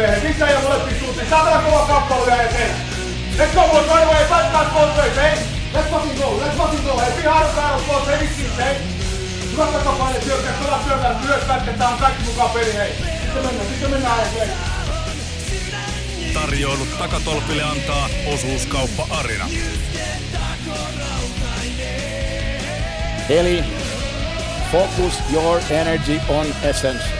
Miehet, missä ja molempiin suuntiin. Saatana kova kappale vielä eteen. Let's go, boys, right away. Fight that both ways, hey. Let's fucking go, let's fucking go. Hey, behind the battle, boys, hey, vittiin, hey. Hyvät takapaine syökkää, pelaa syökkää, myös pätketään, kaikki mukaan peli, hei. Sitten mennään, sitten mennään, hei. Tarjoilut takatolpille antaa osuuskauppa Arina. Eli focus your energy on essence.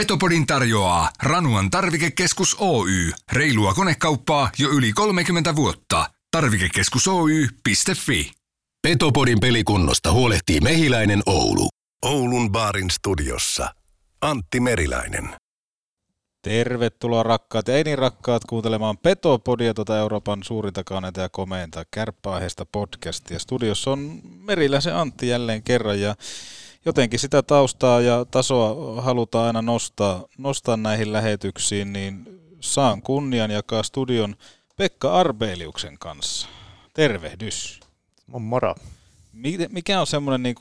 Petopodin tarjoaa Ranuan tarvikekeskus Oy. Reilua konekauppaa jo yli 30 vuotta. Tarvikekeskus Oy.fi. Petopodin pelikunnosta huolehtii Mehiläinen Oulu. Oulun baarin studiossa. Antti Meriläinen. Tervetuloa rakkaat ja ei niin rakkaat kuuntelemaan Petopodia, tuota Euroopan suurinta kaneta ja komeinta kärppäaiheesta podcastia. Studiossa on Meriläisen Antti jälleen kerran ja jotenkin sitä taustaa ja tasoa halutaan aina nostaa, nostaa näihin lähetyksiin, niin saan kunnian jakaa studion Pekka Arbeliuksen kanssa. Tervehdys. Moro. Mikä on semmoinen niin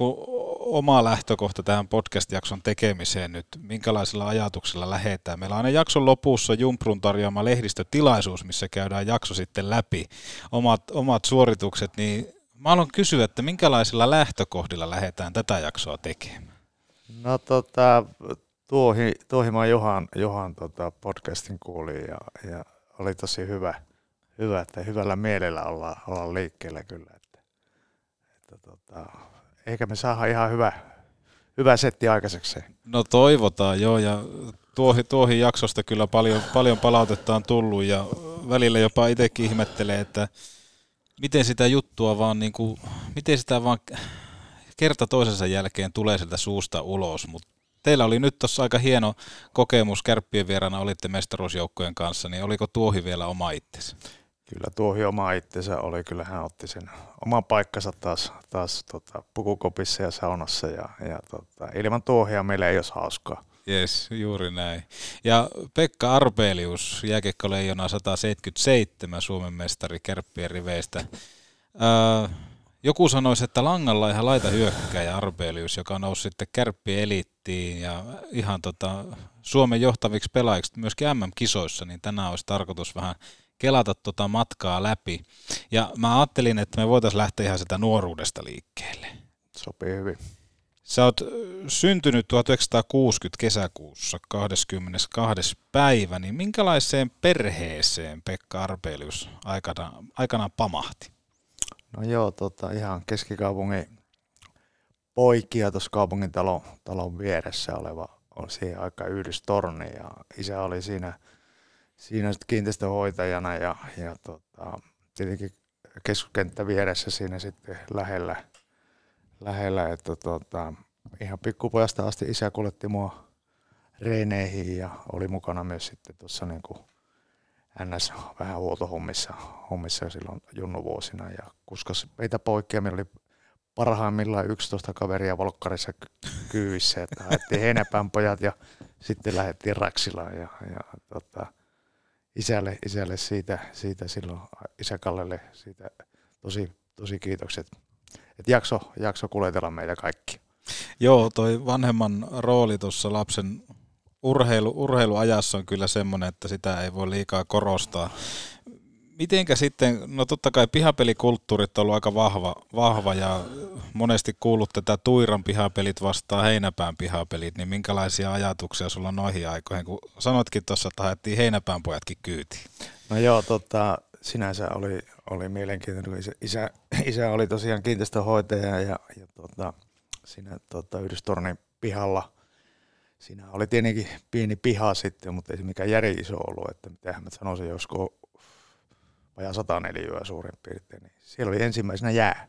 oma lähtökohta tähän podcast-jakson tekemiseen nyt? Minkälaisilla ajatuksilla lähetään? Meillä on aina jakson lopussa Jumprun tarjoama lehdistötilaisuus, missä käydään jakso sitten läpi, omat, omat suoritukset, niin mä haluan kysyä, että minkälaisilla lähtökohdilla lähdetään tätä jaksoa tekemään? No tota, tuohi, tuohi mä Johan, Johan tota podcastin kuulin ja, ja, oli tosi hyvä, hyvä, että hyvällä mielellä ollaan, ollaan liikkeellä kyllä. Että, että tota, eikä me saada ihan hyvä, hyvä setti aikaiseksi. No toivotaan joo ja tuohi, tuohi jaksosta kyllä paljon, paljon palautetta on tullut ja välillä jopa itsekin ihmettelee, että miten sitä juttua vaan niin kuin, miten sitä vaan kerta toisensa jälkeen tulee sieltä suusta ulos, mutta teillä oli nyt tuossa aika hieno kokemus kärppien vierana, olitte mestaruusjoukkojen kanssa, niin oliko tuohi vielä oma itsensä? Kyllä tuohi oma itsensä oli, kyllä hän otti sen oman paikkansa taas, taas tota, pukukopissa ja saunassa ja, ja tota, ilman tuohia meillä ei olisi hauskaa. Jes, juuri näin. Ja Pekka Arbelius, jääkiekkoleijona 177, Suomen mestari kärppien riveistä. Öö, joku sanoisi, että langalla ihan laita hyökkäjä Arbelius, joka nousi sitten kärppien elittiin ja ihan tota, Suomen johtaviksi pelaajiksi myöskin MM-kisoissa, niin tänään olisi tarkoitus vähän kelata tota matkaa läpi. Ja mä ajattelin, että me voitaisiin lähteä ihan sitä nuoruudesta liikkeelle. Sopii hyvin. Sä oot syntynyt 1960 kesäkuussa 22. päivä, niin minkälaiseen perheeseen Pekka Arbelius aikana, aikanaan pamahti? No joo, tota, ihan keskikaupungin poikia tuossa kaupungin talon, talon vieressä oleva on siihen aika yhdystorni ja isä oli siinä, siinä sit kiinteistöhoitajana ja, ja tota, tietenkin keskuskenttä vieressä siinä sitten lähellä, lähellä että tota, ihan pikkupojasta asti isä kuljetti mua reeneihin ja oli mukana myös sitten tuossa niin NS vähän huoltohommissa hommissa silloin junnuvuosina. Ja kuskas meitä poikia, meillä oli parhaimmillaan 11 kaveria volkkarissa kyyvissä, että haettiin heinäpään pojat ja sitten lähdettiin Raksilaan ja, ja tota, isälle, isälle siitä, siitä silloin, isäkallelle siitä tosi, tosi kiitokset, että jakso, jakso kuljetella meitä kaikki. Joo, toi vanhemman rooli tuossa lapsen urheilu, urheiluajassa on kyllä semmoinen, että sitä ei voi liikaa korostaa. Mitenkä sitten, no totta kai pihapelikulttuurit on ollut aika vahva, vahva ja monesti kuullut tätä Tuiran pihapelit vastaan Heinäpään pihapelit, niin minkälaisia ajatuksia sulla on noihin aikoihin, kun sanotkin tuossa, että haettiin Heinäpään pojatkin kyytiin? No joo, tota, sinänsä oli, oli mielenkiintoinen, isä, isä, oli tosiaan kiinteistöhoitaja ja, ja tota, siinä tota, Yhdystornin pihalla, siinä oli tietenkin pieni piha sitten, mutta ei se mikään järi iso ollut, että mitä mä sanoisin, josko vajaa 104 suurin piirtein, niin siellä oli ensimmäisenä jää.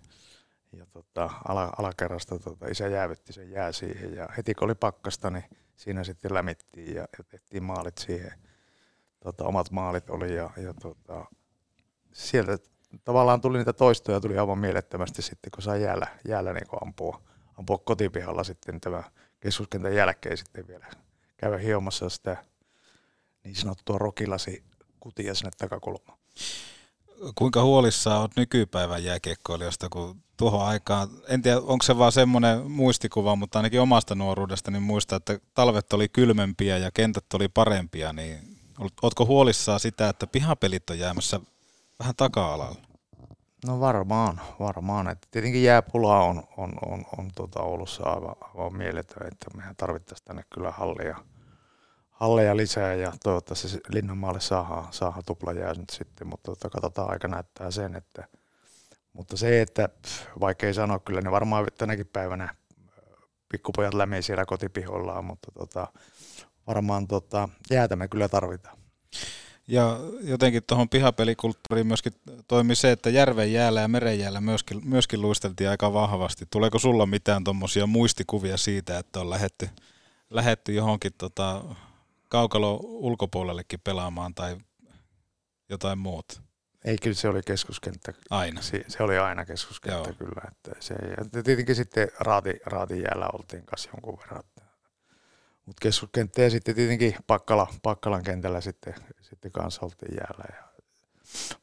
Ja tota, ala, alakerrasta tota, isä jäävytti sen jää siihen ja heti kun oli pakkasta, niin siinä sitten lämittiin ja, ja tehtiin maalit siihen. Tota, omat maalit oli ja, ja tota, sieltä tavallaan tuli niitä toistoja, tuli aivan mielettömästi sitten, kun sai jäällä, jäällä niin ampua, ampua kotipihalla sitten tämä keskuskentän jälkeen sitten vielä käydä hiomassa sitä niin sanottua rokilasi kutia sinne takakulmaan. Kuinka huolissaan olet nykypäivän jääkiekkoilijoista, kun tuohon aikaan, en tiedä onko se vaan semmoinen muistikuva, mutta ainakin omasta nuoruudesta niin muista, että talvet oli kylmempiä ja kentät oli parempia, niin oletko huolissaan sitä, että pihapelit on jäämässä vähän taka-alalla? No varmaan, varmaan. Että tietenkin jääpula on, on, on, on tuota Oulussa aivan, aivan mieletön, että mehän tarvittaisiin tänne kyllä hallia, halleja lisää ja toivottavasti Linnanmaalle saadaan, saadaan tuplajää nyt sitten, mutta tuota, katsotaan aika näyttää sen, että mutta se, että vaikka ei sanoa, kyllä ne varmaan tänäkin päivänä pikkupojat lämii siellä kotipihollaan, mutta tota, varmaan tota, jäätä me kyllä tarvitaan. Ja jotenkin tuohon pihapelikulttuuriin myöskin toimi se, että järven jäällä ja meren jäällä myöskin, myöskin luisteltiin aika vahvasti. Tuleeko sulla mitään tuommoisia muistikuvia siitä, että on lähetty, lähetty johonkin tota, kaukalo ulkopuolellekin pelaamaan tai jotain muuta? Ei, kyllä se oli keskuskenttä. Aina. Se, se oli aina keskuskenttä Joo. kyllä. Että se, ja tietenkin sitten raati, raatin jäällä oltiin kanssa jonkun verran. Mutta keskuskenttä ja sitten tietenkin Pakkala, Pakkalan kentällä sitten, sitten kanssa oltiin jäällä. Ja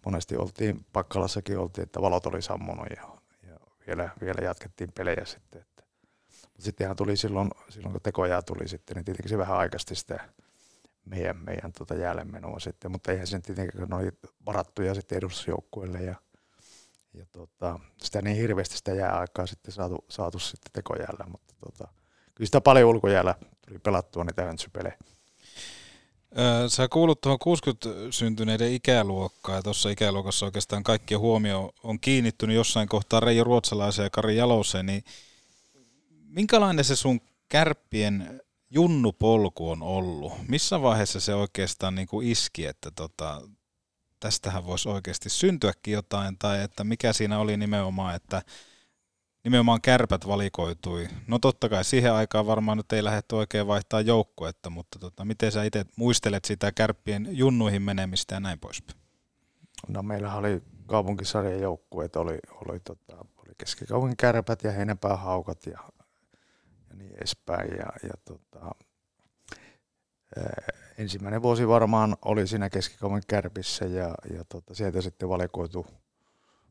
monesti oltiin, Pakkalassakin oltiin, että valot oli sammunut ja, ja vielä, vielä jatkettiin pelejä sitten. Että. Sittenhän tuli silloin, silloin, kun tekojää tuli sitten, niin tietenkin se vähän aikasti sitä meidän, meidän tota jäällemenoa sitten, mutta eihän sen tietenkään, ne oli varattuja sitten edustusjoukkueelle ja, ja tota, sitä niin hirveästi sitä jääaikaa sitten saatu, saatu sitten tekojäällä, mutta tota, kyllä sitä paljon ulkojäällä tuli pelattua niitä höntsypelejä. Sä kuulut tuohon 60 syntyneiden ikäluokkaan ja tuossa ikäluokassa oikeastaan kaikki huomio on kiinnittynyt jossain kohtaa Reijo Ruotsalaisen ja Kari Jaloseen, niin minkälainen se sun kärppien junnupolku on ollut? Missä vaiheessa se oikeastaan niin kuin iski, että tota, tästähän voisi oikeasti syntyäkin jotain, tai että mikä siinä oli nimenomaan, että nimenomaan kärpät valikoitui. No totta kai siihen aikaan varmaan nyt ei lähdetty oikein vaihtaa joukkuetta, mutta tota, miten sä itse muistelet sitä kärppien junnuihin menemistä ja näin poispäin? No meillä oli kaupunkisarjan joukkueet, oli, oli, tota, oli keskikaupungin kärpät ja heinäpää haukat ja niin edespäin. Ja, ja tota, ensimmäinen vuosi varmaan oli siinä keskikaupungin kärpissä ja, ja tota, sieltä sitten valikoitu,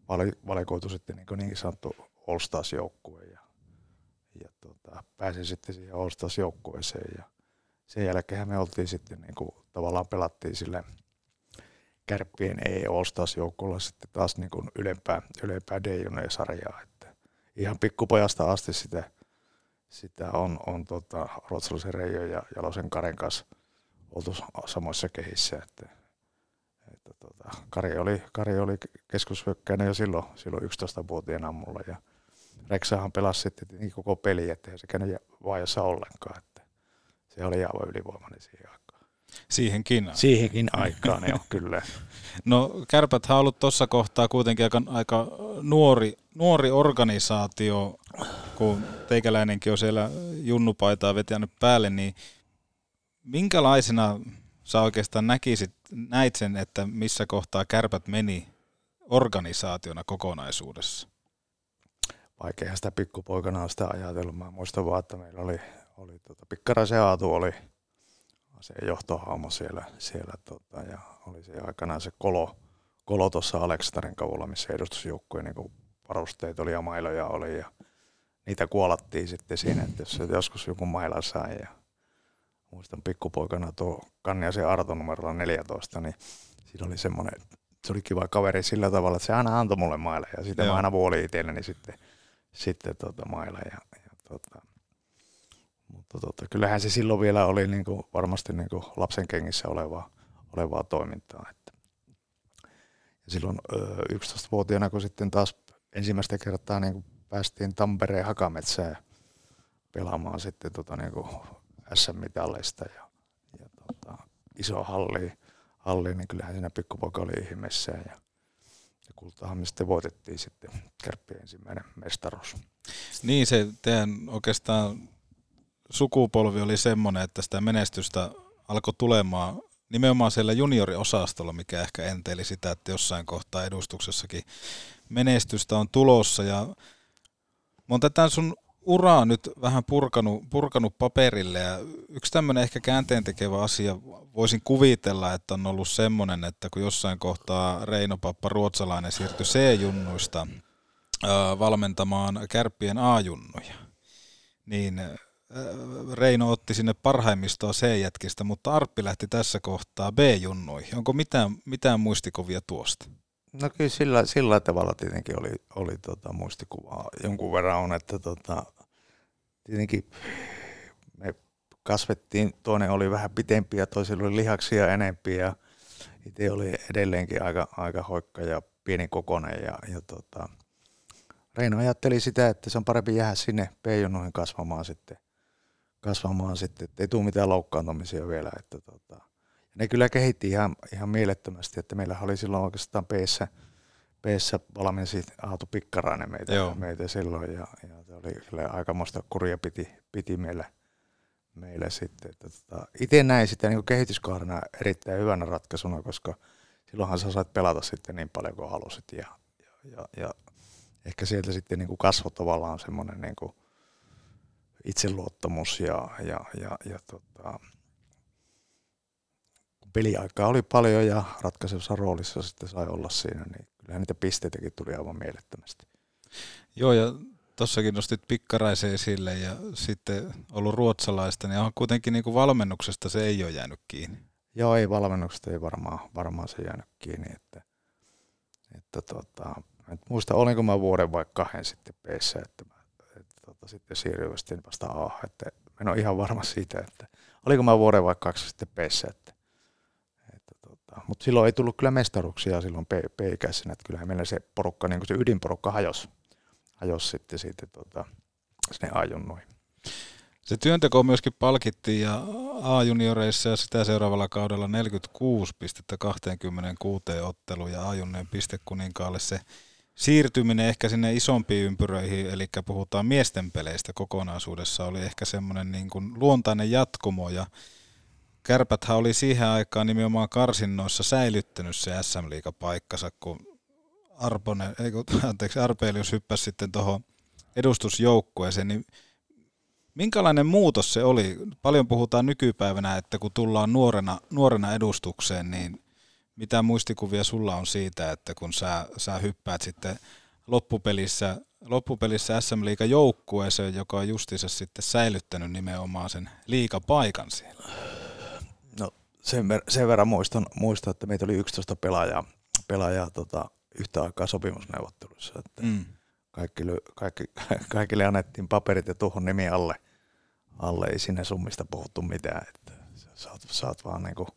vali, valikoitu sitten niin, niin sanottu All Stars-joukkue ja, ja tota, pääsin sitten siihen All Stars-joukkueeseen ja sen jälkeen me oltiin sitten niin kuin, tavallaan pelattiin sille kärppien ei All Stars-joukkueella sitten taas niin kuin ylempää, ylempää d sarjaa että ihan pikkupojasta asti sitä sitä on, on tota, Ruotsalaisen Reijo ja Jalosen Karen kanssa oltu samoissa kehissä. Että, että tota, Kari oli, Kari oli keskushyökkäinen jo silloin, silloin 11-vuotiaana mulla ja Reksahan pelasi sitten niin koko peli, ettei se käynyt vaajassa ollenkaan. Että se oli aivan ylivoimainen siihen aikaan. Siihenkin. Siihenkin aikaan, joo, kyllä. No kärpät on ollut tuossa kohtaa kuitenkin aika, aika nuori, nuori organisaatio kun teikäläinenkin on siellä junnupaitaa vetänyt päälle, niin minkälaisena sä oikeastaan näkisit, näit sen, että missä kohtaa kärpät meni organisaationa kokonaisuudessa? Vaikeahan sitä pikkupoikana sitä ajatellut. Mä muistan vaan, että meillä oli, oli tota, Pikkaraisen Aatu oli se johtohaumo siellä, siellä tota, ja oli se aikanaan se kolo, kolo tuossa Aleksarin kavulla, missä edustusjoukkueen niin varusteet oli ja mailoja oli ja niitä kuolattiin sitten siinä, että jos joskus joku maila sai ja muistan pikkupoikana tuo Kanniasen Arto numerolla 14, niin siinä oli semmoinen, se oli kiva kaveri sillä tavalla, että se aina antoi mulle mailla ja sitten mä aina vuoli itselleni sitten, sitten tuota mailla ja, ja tuota, mutta tota, kyllähän se silloin vielä oli niin kuin, varmasti niin kuin lapsen kengissä olevaa, olevaa toimintaa. Että. ja silloin ö, 11-vuotiaana, kun sitten taas ensimmäistä kertaa niin päästiin Tampereen Hakametsään pelaamaan sitten tota, niin SM-mitalleista ja, ja tota, iso halli, halli, niin kyllähän siinä pikkupoika oli ihmeessä ja, sitten voitettiin sitten kärppien ensimmäinen mestaruus. Niin se teidän oikeastaan sukupolvi oli semmoinen, että sitä menestystä alkoi tulemaan nimenomaan siellä junioriosastolla, mikä ehkä enteili sitä, että jossain kohtaa edustuksessakin menestystä on tulossa. Ja mä oon tätä sun uraa nyt vähän purkanut, purkanut paperille ja yksi tämmöinen ehkä käänteen tekevä asia voisin kuvitella, että on ollut semmoinen, että kun jossain kohtaa Reino Pappa Ruotsalainen siirtyi C-junnuista valmentamaan kärppien A-junnuja, niin Reino otti sinne parhaimmistoa C-jätkistä, mutta Arppi lähti tässä kohtaa B-junnuihin. Onko mitään, mitään muistikuvia tuosta? No kyllä sillä, sillä tavalla tietenkin oli, oli tota muistikuvaa jonkun verran on, että tota, tietenkin me kasvettiin, toinen oli vähän pitempi ja toisella oli lihaksia enempi ja itse oli edelleenkin aika, aika hoikka ja pieni kokonen ja, ja tota, Reino ajatteli sitä, että se on parempi jäädä sinne p kasvamaan sitten, kasvamaan sitten, että ei tule mitään loukkaantumisia vielä. Että tota. ne kyllä kehitti ihan, ihan mielettömästi, että meillä oli silloin oikeastaan peessä, peessä valmensi Aatu Pikkarainen meitä, Joo. meitä silloin ja, ja se oli kyllä aikamoista kuria piti, piti meillä, meillä sitten. Että tota, itse näin sitä niin kehityskaarena erittäin hyvänä ratkaisuna, koska silloinhan sä sait pelata sitten niin paljon kuin halusit ja, ja, ja, ja ehkä sieltä sitten niin kuin kasvoi tavallaan semmoinen niin kuin itseluottamus ja, ja, ja, ja tota, peliaikaa oli paljon ja ratkaisevassa roolissa sitten sai olla siinä, niin kyllähän niitä pisteitäkin tuli aivan mielettömästi. Joo, ja tuossakin nostit pikkaraisen esille ja sitten ollut ruotsalaista, niin on kuitenkin niin kuin valmennuksesta se ei ole jäänyt kiinni. Joo, ei valmennuksesta ei varmaan, varmaan se jäänyt kiinni, että, että tota, en muista, olinko mä vuoden vai kahden sitten p että, että tota, sitten siirryin sitten vasta A. Että en ole ihan varma siitä, että oliko mä vuoden vai kaksi sitten p että, mutta silloin ei tullut kyllä mestaruksia silloin P-ikäisenä, että kyllähän meillä se porukka, niin kuin se ydinporukka hajosi, hajosi sitten siitä tota, sinne ajunnoihin. Se työnteko myöskin palkittiin ja A-junioreissa ja sitä seuraavalla kaudella 46 pistettä 26 otteluun ja A-junneen pistekuninkaalle se siirtyminen ehkä sinne isompiin ympyröihin, eli puhutaan miesten peleistä kokonaisuudessa, oli ehkä semmoinen niin kuin luontainen jatkumo ja Kärpäthän oli siihen aikaan nimenomaan karsinnoissa säilyttänyt se sm paikkansa, kun Arponen, ei, anteeksi, Arpelius hyppäsi sitten tuohon edustusjoukkueeseen, niin minkälainen muutos se oli? Paljon puhutaan nykypäivänä, että kun tullaan nuorena, nuorena edustukseen, niin mitä muistikuvia sulla on siitä, että kun sä, sä hyppäät sitten loppupelissä, loppupelissä SM Liiga joukkueeseen, joka on justiinsa sitten säilyttänyt nimenomaan sen liikapaikan siellä? Sen, ver- sen verran muistan, muistan, että meitä oli 11 pelaajaa, pelaajaa tota, yhtä aikaa sopimusneuvotteluissa. Että mm. kaikki, kaikki, kaikille annettiin paperit ja tuhon nimi alle. alle. Ei sinne summista puhuttu mitään. Että saat, saat vaan niinku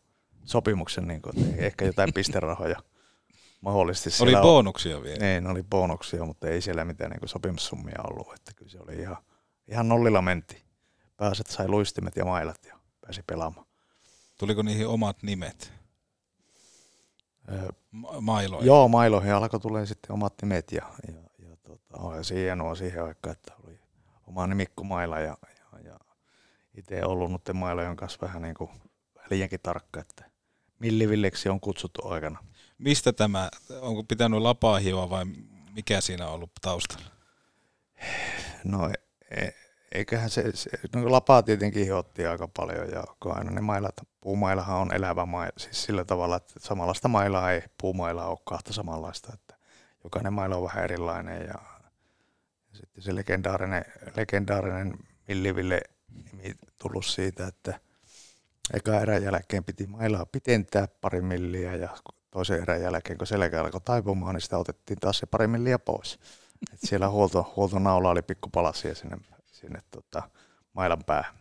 sopimuksen, niin kuin, että ehkä jotain pisterahoja mahdollisesti. Oli bonuksia on, vielä. Niin, oli bonuksia, mutta ei siellä mitään niin sopimussummia ollut. Että kyllä se oli ihan, ihan nollilla menti. Pääset sai luistimet ja mailat ja pääsi pelaamaan. Tuliko niihin omat nimet? Ma- mailoihin? Joo, mailoihin alkoi tulee sitten omat nimet ja, ja, ja tota, ja hienoa siihen aikaan, että oli oma nimikko maila ja, ja, ja itse ollut noiden mailojen kanssa vähän niin kuin liiankin tarkka, että millivilleksi on kutsuttu aikana. Mistä tämä, onko pitänyt lapaa hioa vai mikä siinä on ollut taustalla? No e, eiköhän se, se no lapaa tietenkin hiotti aika paljon ja kun aina ne mailat, puumailahan on elävä maila, siis sillä tavalla, että samanlaista mailaa ei puumailla ole kahta samanlaista, että jokainen maila on vähän erilainen ja, sitten se legendaarinen, legendaarinen Milliville nimi tullut siitä, että Eka erän jälkeen piti mailaa pitentää pari milliä ja toisen erän jälkeen, kun selkä alkoi taipumaan, niin sitä otettiin taas se pari milliä pois. Et siellä huolto, huoltonaula oli pikkupalasia sinne, sinne tota, mailan päähän.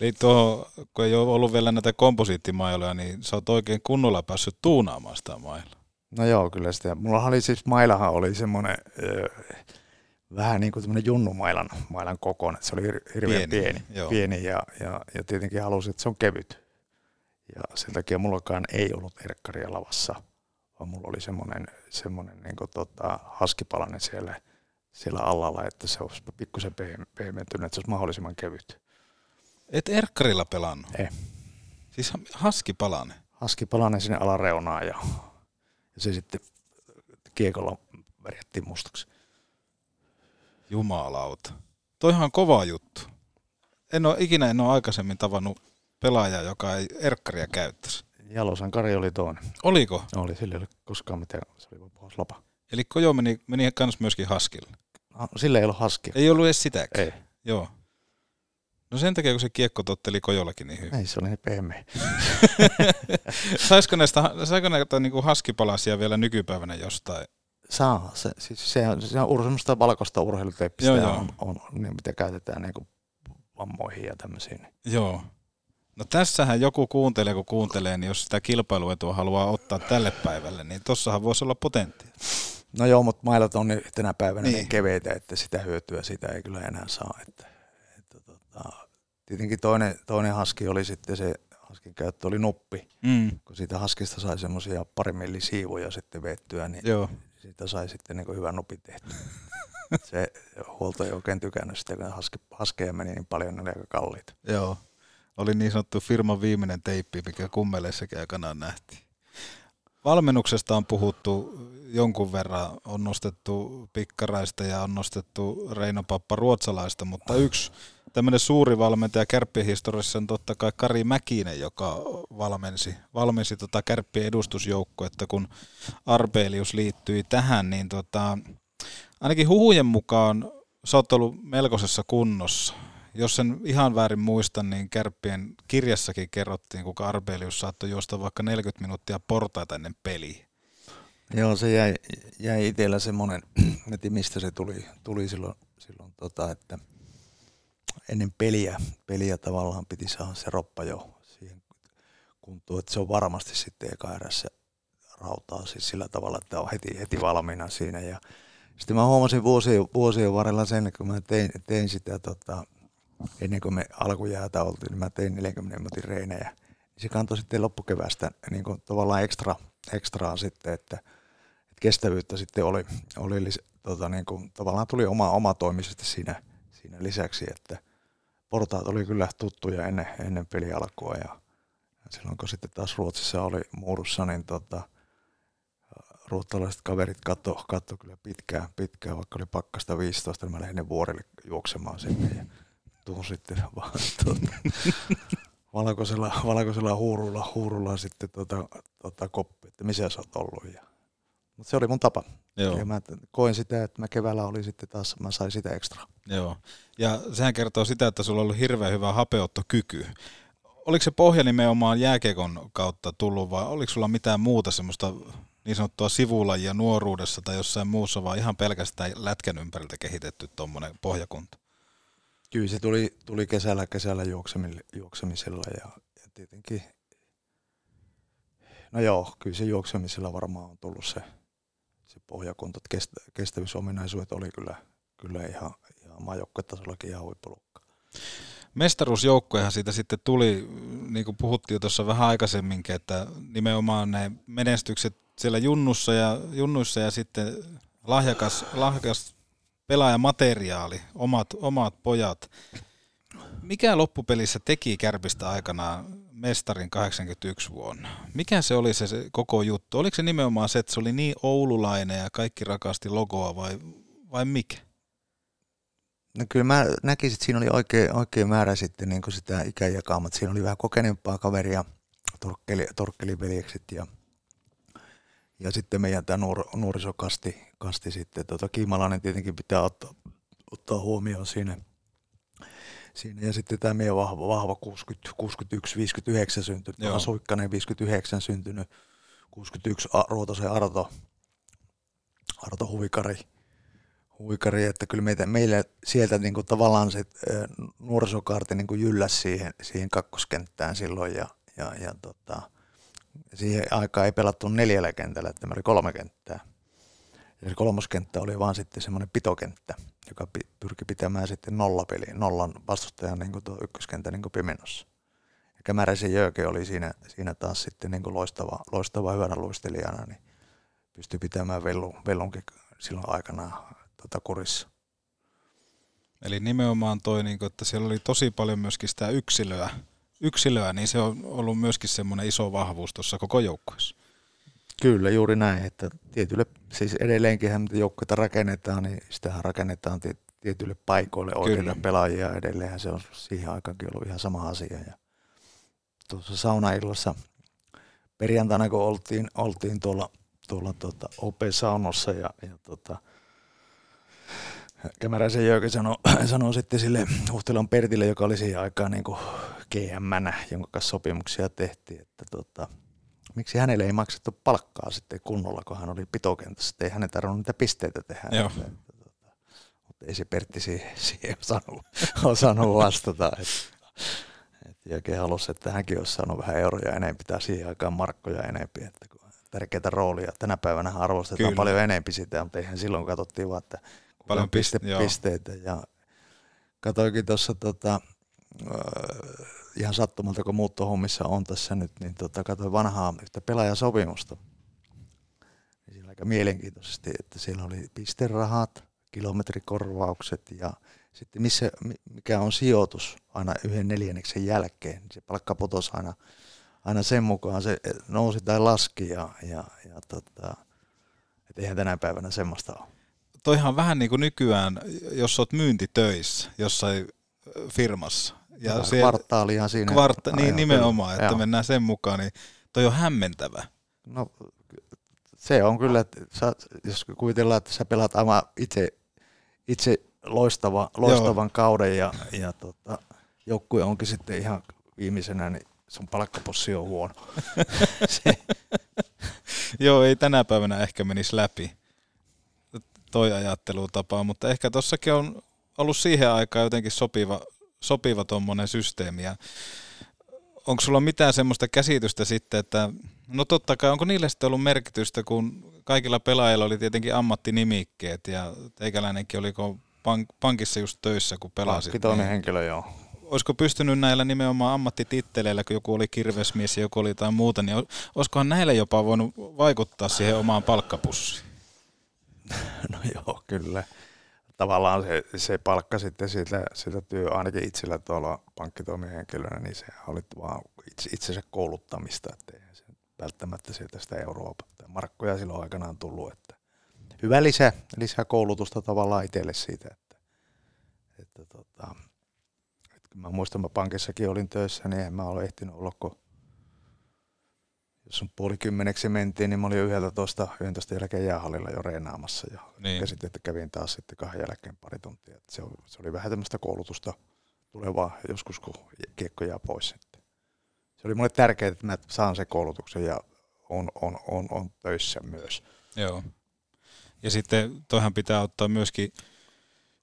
Eli tuo, kun ei ole ollut vielä näitä komposiittimailoja, niin sä oot oikein kunnolla päässyt tuunaamaan sitä mailaa. No joo, kyllä sitä. Mulla oli siis, mailahan oli semmoinen vähän niin kuin tämmöinen junnumailan mailan kokoinen. Se oli hir- hirveän pieni, pieni, pieni ja, ja, ja, tietenkin halusin, että se on kevyt. Ja sen takia mullakaan ei ollut erkkaria lavassa, vaan mulla oli semmoinen, semmoinen niin kuin tota, haskipalanen siellä, siellä alalla, että se olisi pikkusen pehmentynyt, että se olisi mahdollisimman kevyt. Et erkkarilla pelannut? Ei. Siis haskipalanen? Haskipalanen sinne alareunaan ja, ja se sitten kiekolla värjättiin mustaksi. Jumalauta. Toihan on kova juttu. En ole, ikinä en ole aikaisemmin tavannut pelaajaa, joka ei erkkaria käyttäisi. Jalosan Kari oli toinen. Oliko? Oli, sillä ei ole koskaan mitään, se oli vaan lapa. Eli Kojo meni, meni kans myöskin haskille? No, sillä ei ollut haskia. Ei ollut edes sitäkään? Ei. Joo. No sen takia, kun se kiekko totteli Kojollakin niin hyvin. Ei, se oli niin pehmeä. saisiko näistä, saiko näitä niin haskipalasia vielä nykypäivänä jostain? Saa. Se, siis se, on, se on semmoista valkoista urheiluteppistä, joo, joo. On, on, niin, mitä käytetään niin vammoihin ja tämmöisiin. Joo. No tässähän joku kuuntelee, kun kuuntelee, niin jos sitä kilpailuetua haluaa ottaa tälle päivälle, niin tossahan voisi olla potentiaa. No joo, mutta mailat on tänä päivänä niin. niin keveitä, että sitä hyötyä sitä ei kyllä enää saa. Että, että tota, tietenkin toinen, toinen haski oli sitten se, haskin käyttö oli nuppi. Mm. Kun siitä haskista sai semmoisia pari millisiivoja sitten vettyä, niin joo. siitä sai sitten niin hyvän nupin tehty. se huolto ei oikein tykännyt sitä, kun haske, haskeja meni niin paljon, ne oli aika kalliita. Joo oli niin sanottu firman viimeinen teippi, mikä kummeleissakin aikanaan nähtiin. Valmennuksesta on puhuttu jonkun verran, on nostettu Pikkaraista ja on nostettu Reino Pappa Ruotsalaista, mutta yksi tämmöinen suuri valmentaja kärppien historiassa on totta kai Kari Mäkinen, joka valmensi, valmensi tota kärppien edustusjoukko, että kun Arbelius liittyi tähän, niin tota, ainakin huhujen mukaan sä oot ollut melkoisessa kunnossa jos sen ihan väärin muista, niin Kärppien kirjassakin kerrottiin, kuinka Arbelius saattoi juosta vaikka 40 minuuttia portaita ennen peliä. Joo, se jäi, jäi itsellä semmoinen, että mistä se tuli, tuli silloin, silloin tota, että ennen peliä, peliä tavallaan piti saada se roppa jo siihen kuntoon, että se on varmasti sitten eka erässä rautaa siis sillä tavalla, että on heti, heti valmiina siinä ja sitten mä huomasin vuosien, vuosien varrella sen, kun mä tein, tein sitä tota, ennen kuin me alkujäätä oltiin, niin mä tein 40 minuutin reinejä. Niin se kantoi sitten loppukevästä niin kuin tavallaan ekstra, ekstraa sitten, että, että kestävyyttä sitten oli, oli tota, niin kuin, tavallaan tuli oma, oma toimisesti siinä, siinä lisäksi, että portaat oli kyllä tuttuja ennen, ennen peli alkua ja, silloin kun sitten taas Ruotsissa oli muurussa, niin tota, ruotsalaiset kaverit katto, katto kyllä pitkään, pitkään, vaikka oli pakkasta 15, niin mä lähdin vuorille juoksemaan sinne ja tuon sitten vaan tuota, valkoisella, valkoisella huurulla, huurulla sitten tuota, tuota koppi, että missä sä oot ollut. Ja, mutta se oli mun tapa. Joo. Ja mä koin sitä, että mä keväällä oli sitten taas, mä sain sitä ekstra. Joo. Ja sehän kertoo sitä, että sulla on ollut hirveän hyvä hapeuttokyky. Oliko se pohja nimenomaan jääkekon kautta tullut vai oliko sulla mitään muuta semmoista niin sanottua sivulajia nuoruudessa tai jossain muussa, vaan ihan pelkästään lätkän ympäriltä kehitetty tuommoinen pohjakunta? Kyllä se tuli, tuli kesällä, kesällä juoksemisella ja, ja tietenkin, no joo, kyllä se juoksemisella varmaan on tullut se, se pohjakunto, että kestä, kestävyysominaisuudet oli kyllä, kyllä ihan, ihan maajoukkuetasollakin ihan huippulukka. Mestaruusjoukkojahan siitä sitten tuli, niin kuin puhuttiin jo tuossa vähän aikaisemminkin, että nimenomaan ne menestykset siellä junnussa ja, junnuissa ja sitten lahjakas, lahjakas pelaajamateriaali, omat, omat pojat. Mikä loppupelissä teki Kärpistä aikanaan mestarin 81 vuonna? Mikä se oli se, se koko juttu? Oliko se nimenomaan se, että se oli niin oululainen ja kaikki rakasti logoa vai, vai mikä? No kyllä mä näkisin, että siinä oli oikein, oikein määrä sitten niin sitä ikäjakaamat. Siinä oli vähän kokeneempaa kaveria, torkkeli, torkkeliveljekset ja ja sitten meidän tämä nuor, nuorisokasti kasti sitten, tota, Kiimalainen tietenkin pitää ottaa, ottaa huomioon siinä. Siinä. Ja sitten tämä meidän vahva, vahva 60, 61, 59 syntynyt, Joo. Suikkanen 59 syntynyt, 61 A, Ruotosen Arto, Arto Huikari, huikari, että kyllä meitä, meille sieltä niin kuin tavallaan se nuorisokaarti niin kuin jylläsi siihen, siihen kakkoskenttään silloin ja, ja, ja tota, Siihen aikaan ei pelattu neljällä kentällä, että meillä oli kolme kenttää. Ja se kolmoskenttä oli vaan sitten semmoinen pitokenttä, joka pyrki pitämään sitten nollapeliin, nollan vastustajan niin tuo ykköskenttä niin pimennossa. Ja Kämäräisen Jöke oli siinä, siinä taas sitten niin loistava, loistava hyvänä luistelijana, niin pystyi pitämään vellun, vellunkin silloin aikana tota kurissa. Eli nimenomaan toi, niin kuin, että siellä oli tosi paljon myöskin sitä yksilöä, yksilöä, niin se on ollut myöskin semmoinen iso vahvuus tuossa koko joukkueessa. Kyllä, juuri näin, että tietylle, siis edelleenkin mitä joukkueita rakennetaan, niin sitähän rakennetaan tietyille paikoille oikeita Kyllä. pelaajia edelleenhän se on siihen aikaankin ollut ihan sama asia. Ja tuossa saunaillassa perjantaina, kun oltiin, oltiin tuolla, tuolla tuota OP-saunossa ja, ja tuota, Kämäräisen Jöke sanoi, sanoi sitten sille Huhtelon Pertille, joka oli siihen aikaan niin GM, jonka kanssa sopimuksia tehtiin, että tota, miksi hänelle ei maksettu palkkaa sitten kunnolla, kun hän oli pitokentässä, että ei hänen tarvinnut niitä pisteitä tehdä. Joo. Että, tota, mutta ei se Pertti siihen, siihen osannut, osannut vastata. Että, että Jöke halusi, että hänkin olisi saanut vähän euroja enemmän, pitää siihen aikaan markkoja enemmän, että kun tärkeitä roolia. Tänä päivänä arvostetaan Kyllä. paljon enemmän sitä, mutta eihän silloin katsottiin vaan, että paljon piste, pisteitä. Ja katoinkin tuossa tota, ihan sattumalta, kun muuttohommissa on tässä nyt, niin tota, katsoin vanhaa yhtä pelaajasopimusta. Niin siellä aika mielenkiintoisesti, että siellä oli pisterahat, kilometrikorvaukset ja sitten missä, mikä on sijoitus aina yhden neljänneksen jälkeen. Se palkka putosi aina, aina sen mukaan, se nousi tai laski ja, ja, ja tota, et eihän tänä päivänä semmoista ole toihan vähän niin kuin nykyään, jos olet myyntitöissä jossain firmassa. Ja siellä, kvartaalihan siinä. Kvarta, niin nimenomaan, että Joo. mennään sen mukaan, niin toi on hämmentävä. No se on kyllä, että sä, jos kuvitellaan, että sä pelaat aivan itse, itse loistava, loistavan Joo. kauden ja, ja tota, joukkue onkin sitten ihan viimeisenä, niin sun palkkapussi on huono. se. Joo, ei tänä päivänä ehkä menisi läpi toi ajattelutapa, mutta ehkä tossakin on ollut siihen aikaan jotenkin sopiva, sopiva tuommoinen systeemi. Ja onko sulla mitään semmoista käsitystä sitten, että no totta kai, onko niille sitten ollut merkitystä, kun kaikilla pelaajilla oli tietenkin ammattinimikkeet ja teikäläinenkin oliko pank- pankissa just töissä, kun pelasit. Pankkitoinen niin, henkilö, joo. Olisiko pystynyt näillä nimenomaan ammattititteleillä, kun joku oli kirvesmies ja joku oli jotain muuta, niin olisikohan näillä jopa voinut vaikuttaa siihen omaan palkkapussiin? No joo, kyllä. Tavallaan se, se palkka sitten siitä, siitä työ, ainakin itsellä tuolla pankkitoimihenkilönä, niin se oli vaan itse, itsensä kouluttamista, että se välttämättä sieltä sitä euroa tai markkoja silloin aikanaan tullut, että hyvä lisä, lisää koulutusta tavallaan itselle siitä, että, että tota, että kun mä muistan, mä pankissakin olin töissä, niin en mä ole ehtinyt olla kuin jos on puoli kymmeneksi mentiin, niin mä olin jo 11, 11 jälkeen jäähallilla jo reenaamassa ja niin. sitten, että kävin taas sitten kahden jälkeen pari tuntia. se, oli, se oli vähän tämmöistä koulutusta tulevaa joskus, kun kiekko jää pois. Sitten. Se oli mulle tärkeää, että mä saan sen koulutuksen ja on, on, on, on töissä myös. Joo. Ja sitten toihan pitää ottaa myöskin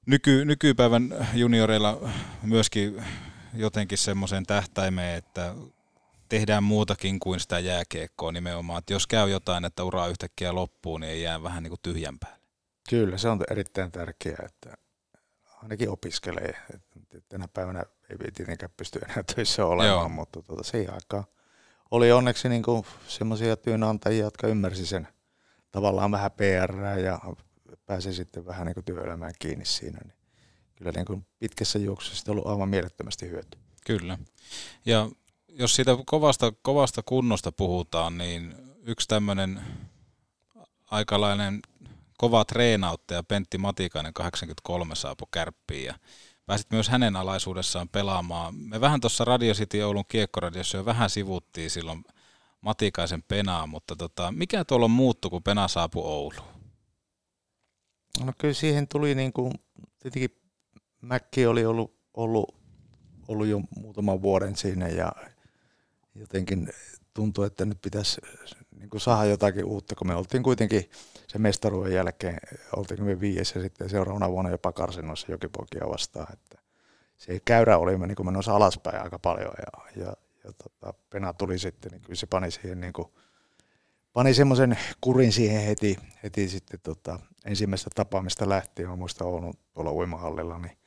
nyky, nykypäivän junioreilla myöskin jotenkin semmoisen tähtäimeen, että tehdään muutakin kuin sitä jääkiekkoa nimenomaan. Että jos käy jotain, että ura yhtäkkiä loppuu, niin ei jää vähän niin kuin tyhjän päälle. Kyllä, se on erittäin tärkeää, että ainakin opiskelee. Tänä päivänä ei tietenkään pysty enää töissä olemaan, Joo. mutta tuota, siihen aikaan oli onneksi niin semmoisia työnantajia, jotka ymmärsi sen tavallaan vähän PR ja pääsi sitten vähän niin työelämään kiinni siinä. Niin kyllä niin kuin pitkässä juoksussa on ollut aivan mielettömästi hyötyä. Kyllä. Ja jos siitä kovasta, kovasta kunnosta puhutaan, niin yksi tämmöinen aikalainen kova treenauttaja Pentti Matikainen 83 saapui kärppiin ja pääsit myös hänen alaisuudessaan pelaamaan. Me vähän tuossa Radio City Oulun kiekkoradiossa jo vähän sivuttiin silloin Matikaisen penaa, mutta tota, mikä tuolla muuttu, kun pena saapui Ouluun? No kyllä siihen tuli niin kuin, tietenkin Mäkki oli ollut, ollut, ollut jo muutaman vuoden siinä ja jotenkin tuntui, että nyt pitäisi niin kuin saada jotakin uutta, kun me oltiin kuitenkin sen mestaruuden jälkeen, oltiin me viides ja sitten seuraavana vuonna jopa karsinnoissa jokipoikia vastaan, että se käyrä oli niin kuin menossa alaspäin aika paljon ja, ja, ja tota, Pena tuli sitten, niin kyllä se pani siihen niin kuin, pani semmoisen kurin siihen heti, heti sitten tota, ensimmäistä tapaamista lähtien. Mä muistan Oulun tuolla uimahallilla, niin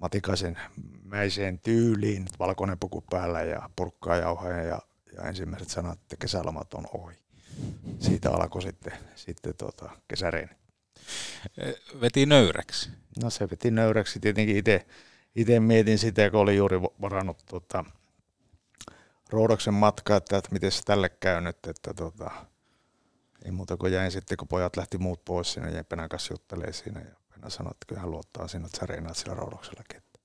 Matikaisen mäiseen tyyliin, valkoinen puku päällä ja purkkaa jauhoja ja, ja ensimmäiset sanat, että kesälomat on ohi. Siitä alkoi sitten, sitten tota, kesäreeni. Veti nöyräksi. No se veti nöyräksi. Tietenkin itse itse mietin sitä, kun olin juuri varannut tota, Roodoksen matkaa, että, että miten se tälle käy nyt, että tota, ei muuta kuin jäin sitten, kun pojat lähti muut pois sinne, ja Penän kanssa juttelee siinä, ja Penä sanoi, että kyllä hän luottaa sinne, että sä reinaat sillä Roodoksellakin, että,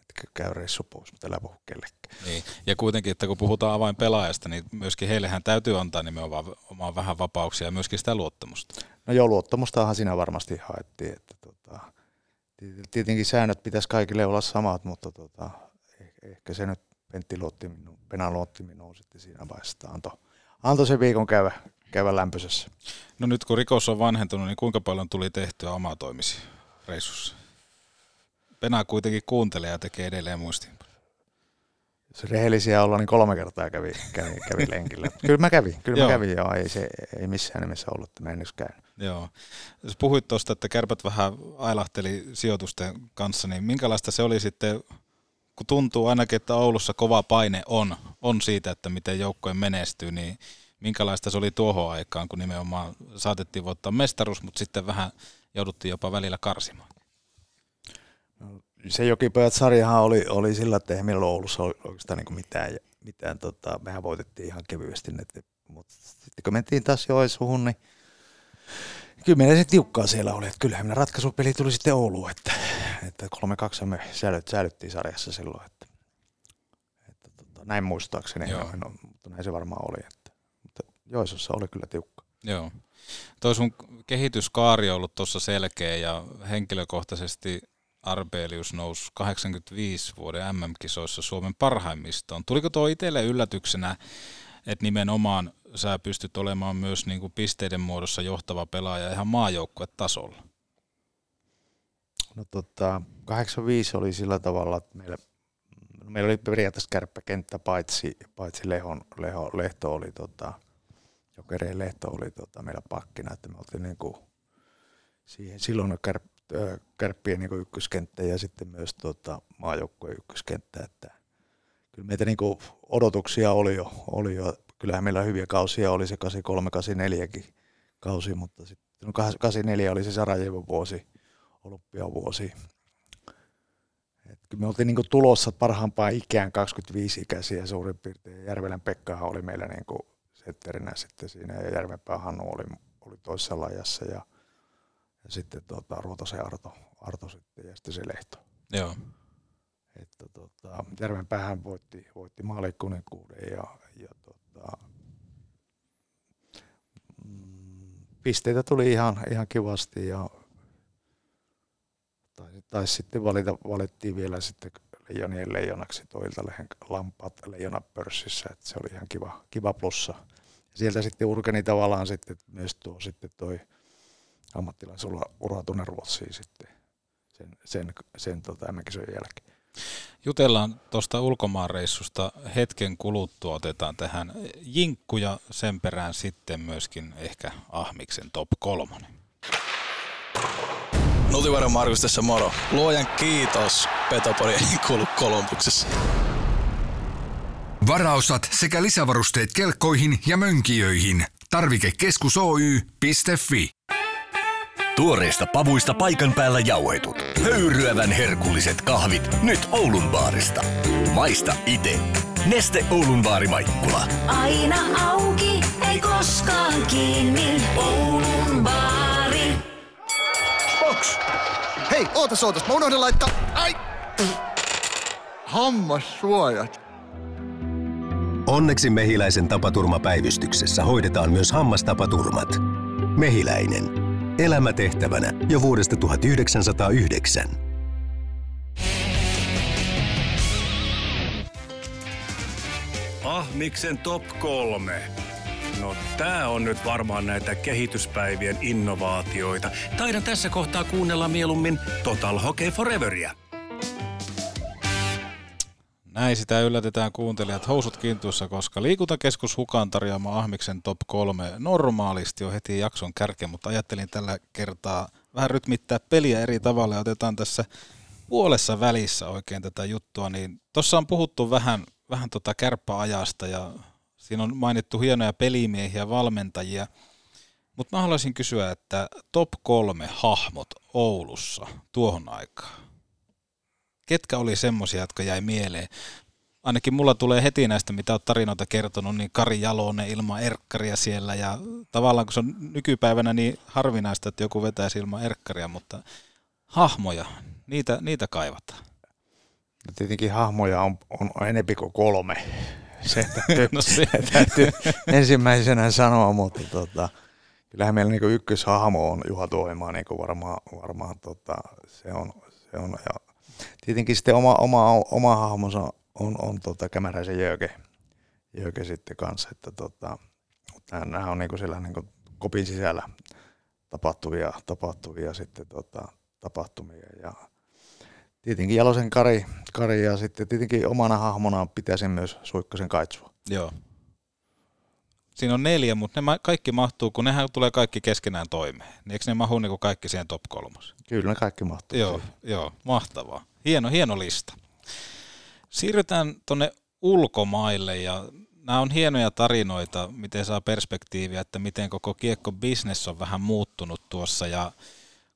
että käy reissu pois, mutta älä puhu kellekään. Niin. Ja kuitenkin, että kun puhutaan avain pelaajasta, niin myöskin heillehän täytyy antaa nimenomaan omaa vähän vapauksia ja myöskin sitä luottamusta. No joo, luottamustahan siinä varmasti haettiin, että tota, tietenkin säännöt pitäisi kaikille olla samat, mutta tota, eh, ehkä se nyt Pentti luotti minun, Pena luotti minuun sitten siinä vaiheessa, antoi, antoi se viikon käydä, käydä lämpöisessä. No nyt kun rikos on vanhentunut, niin kuinka paljon tuli tehtyä omaa toimisi reissussa? Pena kuitenkin kuuntelee ja tekee edelleen muistiin. Jos rehellisiä olla, niin kolme kertaa kävi, kävi, kävi lenkillä. Kyllä mä kävin, kyllä mä kävin joo, ei, se, ei missään nimessä ollut, että mä en käynyt. Joo. Jos puhuit tuosta, että kärpät vähän ailahteli sijoitusten kanssa, niin minkälaista se oli sitten, kun tuntuu ainakin, että Oulussa kova paine on, on siitä, että miten joukkojen menestyy, niin minkälaista se oli tuohon aikaan, kun nimenomaan saatettiin voittaa mestaruus, mutta sitten vähän jouduttiin jopa välillä karsimaan? No, se Jokipojat sarjahan oli, oli sillä, että eihän meillä Oulussa oikeastaan niin mitään. mitään tota, mehän voitettiin ihan kevyesti mutta sitten kun mentiin taas Joensuuhun, niin kyllä meillä se tiukkaa siellä oli. Että kyllähän meidän ratkaisupeli tuli sitten Ouluun, että, että 3-2 me säilyt, säilyttiin sarjassa silloin. Että, että tota, näin muistaakseni, Joo. No, mutta näin se varmaan oli. Että, Joensuussa oli kyllä tiukka. Joo. Toi sun kehityskaari on ollut tuossa selkeä ja henkilökohtaisesti Arbelius nousi 85 vuoden MM-kisoissa Suomen parhaimmistoon. Tuliko tuo itselle yllätyksenä, että nimenomaan sä pystyt olemaan myös niin kuin pisteiden muodossa johtava pelaaja ihan maajoukkuetasolla? No tota, 85 oli sillä tavalla, että meillä, meillä oli periaatteessa kärppäkenttä, paitsi, paitsi Lehon, Leho, Lehto oli tota, Jokereen Lehto oli tota, meillä pakkina, että me oltiin niin kuin siihen silloin kärp, kärppien niin ykköskenttä ja sitten myös tota, maajoukkueen ykköskenttä, että kyllä meitä niin kuin odotuksia oli jo, oli jo kyllähän meillä hyviä kausia oli se 83, 84 kausi, mutta sitten no 84 oli se Sarajevo vuosi, olympiavuosi. Et me oltiin niinku tulossa parhaampaan ikään 25-ikäisiä suurin piirtein. Järvelän Pekkahan oli meillä niinku setterinä sitten siinä ja Järvenpää Hannu oli, oli toisessa lajassa ja, ja sitten tota, Ruotosen Arto, Arto sitten ja sitten se Lehto. Joo. Että tota, Järvenpäähän voitti, voitti maalikuuden ja, ja tota, mm, pisteitä tuli ihan, ihan kivasti ja tai, tai sitten valita, valittiin vielä sitten leijonien leijonaksi toilta lampaat leijona pörssissä, että se oli ihan kiva, kiva plussa. Sieltä sitten urkeni tavallaan sitten myös tuo sitten toi ammattilaisulla ura tuonne Ruotsiin sitten sen, sen, sen tota, jälkeen. Jutellaan tuosta ulkomaanreissusta hetken kuluttua, otetaan tähän jinkku ja sen perään sitten myöskin ehkä Ahmiksen top kolmonen. Nutivuoren Markus tässä moro. Luojan kiitos, Petopori ei kuulu Kolumbuksessa. Varaosat sekä lisävarusteet kelkkoihin ja mönkijöihin. Tarvikekeskus Oy.fi. Tuoreista pavuista paikan päällä jauhetut. Höyryävän herkulliset kahvit nyt Oulun baarista. Maista ite. Neste Oulun baari Maikkula. Aina auki, ei koskaan kiinni. Oulun baari. Box! Hei, ootas ootas, mä unohdin laittaa... Ai! Hammassuojat. Onneksi Mehiläisen tapaturmapäivystyksessä hoidetaan myös hammastapaturmat. Mehiläinen Elämätehtävänä jo vuodesta 1909. Ahmiksen top kolme. No tää on nyt varmaan näitä kehityspäivien innovaatioita. Taidan tässä kohtaa kuunnella mieluummin Total Hockey Foreveria. Näin sitä yllätetään kuuntelijat. Housut kintuissa, koska liikuntakeskus Hukan tarjoama Ahmiksen top 3 normaalisti on heti jakson kärkeen, mutta ajattelin tällä kertaa vähän rytmittää peliä eri tavalla ja otetaan tässä puolessa välissä oikein tätä juttua, niin tuossa on puhuttu vähän, vähän tota kärppäajasta ja siinä on mainittu hienoja pelimiehiä, valmentajia, mutta mä haluaisin kysyä, että top kolme hahmot Oulussa tuohon aikaan. Ketkä oli semmoisia, jotka jäi mieleen? Ainakin mulla tulee heti näistä, mitä olet tarinoita kertonut, niin Kari Jalonen ilman erkkaria siellä ja tavallaan kun se on nykypäivänä niin harvinaista, että joku vetäisi ilman erkkaria, mutta hahmoja, niitä, niitä kaivataan. No tietenkin hahmoja on, on enempi kuin kolme. Se täytyy, No se. täytyy ensimmäisenä sanoa, mutta tota, kyllähän meillä niin ykköshahmo on Juha Tuohimaa, niin varmaan, varmaan tota, se on, se on ja tietenkin sitten oma, oma, oma hahmonsa on, on tota Kämäräisen Jöke, Jöke sitten kanssa, että tota, nämä on niin siellä niin kopin sisällä tapahtuvia, tapahtuvia sitten tota, tapahtumia ja tietenkin Jalosen Kari, Kari ja sitten tietenkin omana hahmonaan pitäisin myös Suikkasen Kaitsua. Joo. Siinä on neljä, mutta ne kaikki mahtuu, kun nehän tulee kaikki keskenään toimeen. Niin eikö ne mahu niin kuin kaikki siihen top kolmos? Kyllä ne kaikki mahtuu. Joo, joo, mahtavaa. Hieno, hieno lista. Siirrytään tuonne ulkomaille ja nämä on hienoja tarinoita, miten saa perspektiiviä, että miten koko kiekko business on vähän muuttunut tuossa ja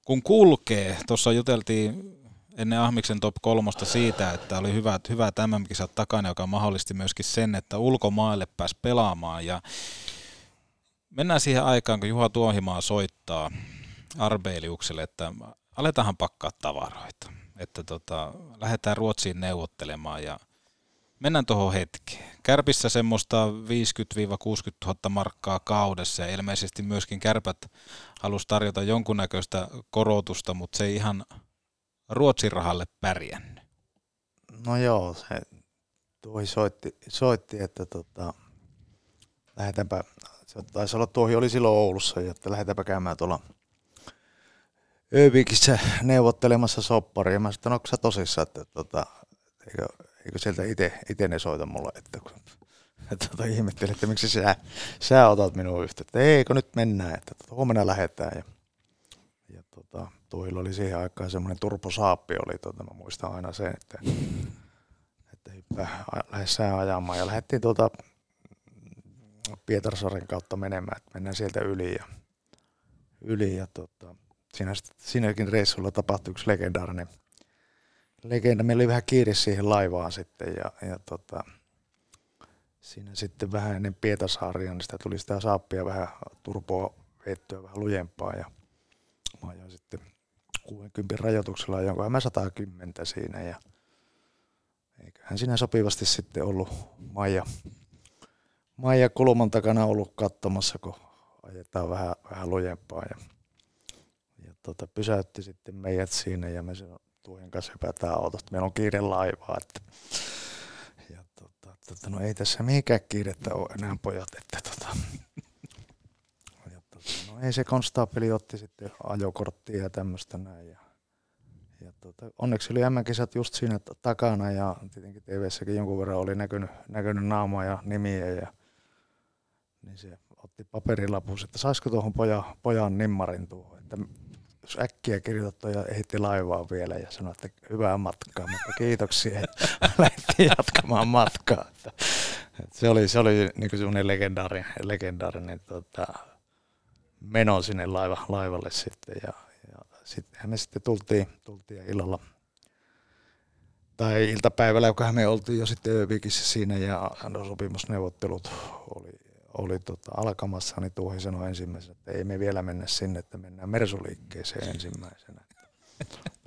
kun kulkee, tuossa juteltiin ennen Ahmiksen top kolmosta siitä, että oli hyvä, hyvä tämän kisat takana, joka mahdollisti myöskin sen, että ulkomaille pääsi pelaamaan ja mennään siihen aikaan, kun Juha Tuohimaa soittaa Arbeiliukselle, että aletaanhan pakkaa tavaroita, että tota, lähdetään Ruotsiin neuvottelemaan ja mennään tuohon hetkeen. Kärpissä semmoista 50-60 000 markkaa kaudessa ja ilmeisesti myöskin kärpät halusi tarjota jonkunnäköistä korotusta, mutta se ei ihan Ruotsin rahalle pärjännyt. No joo, se tuohi soitti, soitti että tota, lähdetäänpä, se taisi olla tuohi oli silloin Oulussa, että lähdetäänpä käymään tuolla Övikissä neuvottelemassa sopparia. Mä sanoin, onko sä tosissaan, että tota, eikö, eikö sieltä ite ne soita mulle, että kun tota, ihmettelin, että miksi sä, sä otat minun yhteyttä. Eikö nyt mennään, että tota, huomenna lähdetään. Ja, Tuohilla oli siihen aikaan semmoinen turposaappi oli, tota, mä muistan aina sen, että, että hyppää, lähde sää ajamaan. Ja lähdettiin tuota Pietarsaaren kautta menemään, että mennään sieltä yli ja, yli ja tota, siinä, siinäkin reissulla tapahtui yksi legendaarinen legenda. Meillä oli vähän kiire siihen laivaan sitten ja, ja tota, siinä sitten vähän ennen Pietasaaria, niin sitä tuli sitä saappia vähän turpoa veettyä vähän lujempaa ja mä ajoin sitten 60 rajoituksella, jonka mä 110 siinä ja eiköhän siinä sopivasti sitten ollut Maija, Maija kulman takana ollut katsomassa, kun ajetaan vähän, vähän lujempaa ja, ja tota, pysäytti sitten meidät siinä ja me tuojen kanssa hypätään autosta. Meillä on kiire laivaa, että ja tota, tota, no ei tässä mihinkään kiirettä ole enää pojat, että tota, tota, no ei se konstaapeli otti sitten ajokorttia ja tämmöistä näin ja, ja tota, onneksi oli M-kisat just siinä takana ja tietenkin TV-säkin jonkun verran oli näkynyt, näkynyt naamaa ja nimiä ja niin se otti paperilapun, että saisiko tuohon poja, pojan nimmarin tuohon, että jos äkkiä kirjoitat ja ehitti laivaan vielä ja sanoi, että hyvää matkaa, mutta kiitoksia, että lähdettiin jatkamaan matkaa. Että, että se oli, se oli niin semmoinen legendaarinen, legendaarinen tota, meno sinne laiva, laivalle sitten ja, ja sittenhän me sitten tultiin, tultiin illalla tai iltapäivällä, kun me oltiin jo sitten Övikissä siinä ja sopimusneuvottelut oli, oli tota, alkamassa, niin Tuohi sanoi ensimmäisenä, että ei me vielä mennä sinne, että mennään Mersuliikkeeseen ensimmäisenä.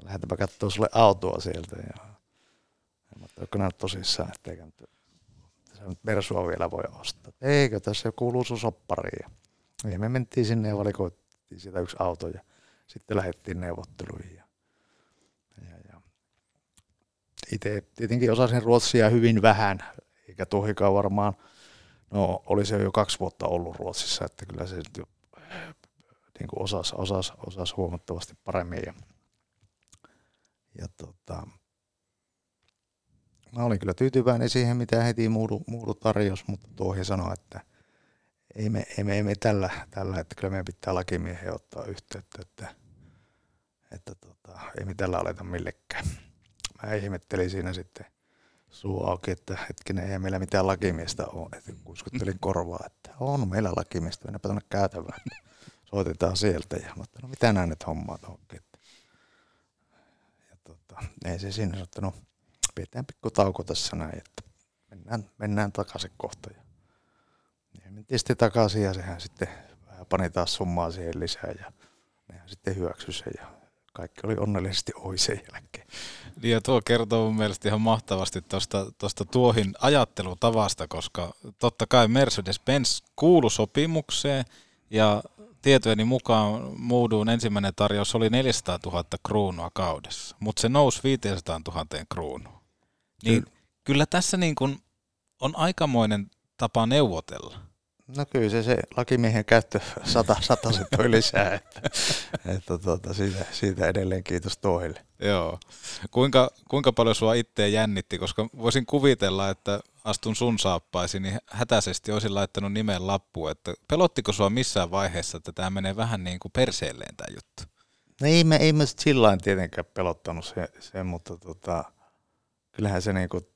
Lähdetäänpä katsoa sulle autoa sieltä. Ja, ja mä että tosissaan, että eikä nyt, nyt Mersua vielä voi ostaa. Eikö, tässä kuuluu sun soppariin. Ja ja me mentiin sinne ja valikoittiin siitä yksi auto ja sitten lähdettiin neuvotteluihin. Ja, ja, ja. Itse tietenkin osasin ruotsia hyvin vähän, eikä Tuhikaan varmaan No oli se jo kaksi vuotta ollut Ruotsissa, että kyllä se nyt jo niin kuin osasi, osasi, osasi huomattavasti paremmin. Ja, ja tota, mä olin kyllä tyytyväinen siihen, mitä heti muudu, muudu tarjosi, mutta tuohi sanoi, että ei me, ei me, ei me tällä, tällä, että kyllä meidän pitää lakimiehen ottaa yhteyttä, että, että tota, ei me tällä aleta millekään. Mä ihmettelin siinä sitten suu auki, että hetkinen, ei meillä mitään lakimiestä ole. Että kuiskuttelin korvaa, että on meillä lakimiestä, mennäpä tuonne käytävään. Soitetaan sieltä. Ja ajattelin, no mitä nää nyt hommaa tuohonkin. Ja tota, ei se siinä sanoi, että no pidetään pikku tauko tässä näin, että mennään, mennään takaisin kohta. Ja mentiin sitten takaisin ja sehän sitten vähän pani taas summaa siihen lisää ja nehän sitten hyväksyi sen ja kaikki oli onnellisesti ohi sen jälkeen. Niin ja tuo kertoo mun mielestä ihan mahtavasti tuosta, tuosta tuohin ajattelutavasta, koska totta kai Mercedes-Benz kuulu sopimukseen ja tietojeni mukaan Mooduun ensimmäinen tarjous oli 400 000 kruunua kaudessa, mutta se nousi 500 000 kruunua. Niin kyllä, kyllä tässä niin kuin on aikamoinen tapa neuvotella. No kyllä se, se lakimiehen käyttö sata, sata se toi lisää, että, että tuota, siitä, siitä, edelleen kiitos Tohille. Joo. Kuinka, kuinka paljon sua itseä jännitti, koska voisin kuvitella, että astun sun saappaisiin, niin hätäisesti olisin laittanut nimen lappu, että pelottiko sua missään vaiheessa, että tämä menee vähän niin kuin perseelleen tämä juttu? No ei me, ei me sillä tietenkään pelottanut se, se mutta tota, kyllähän se niin kuin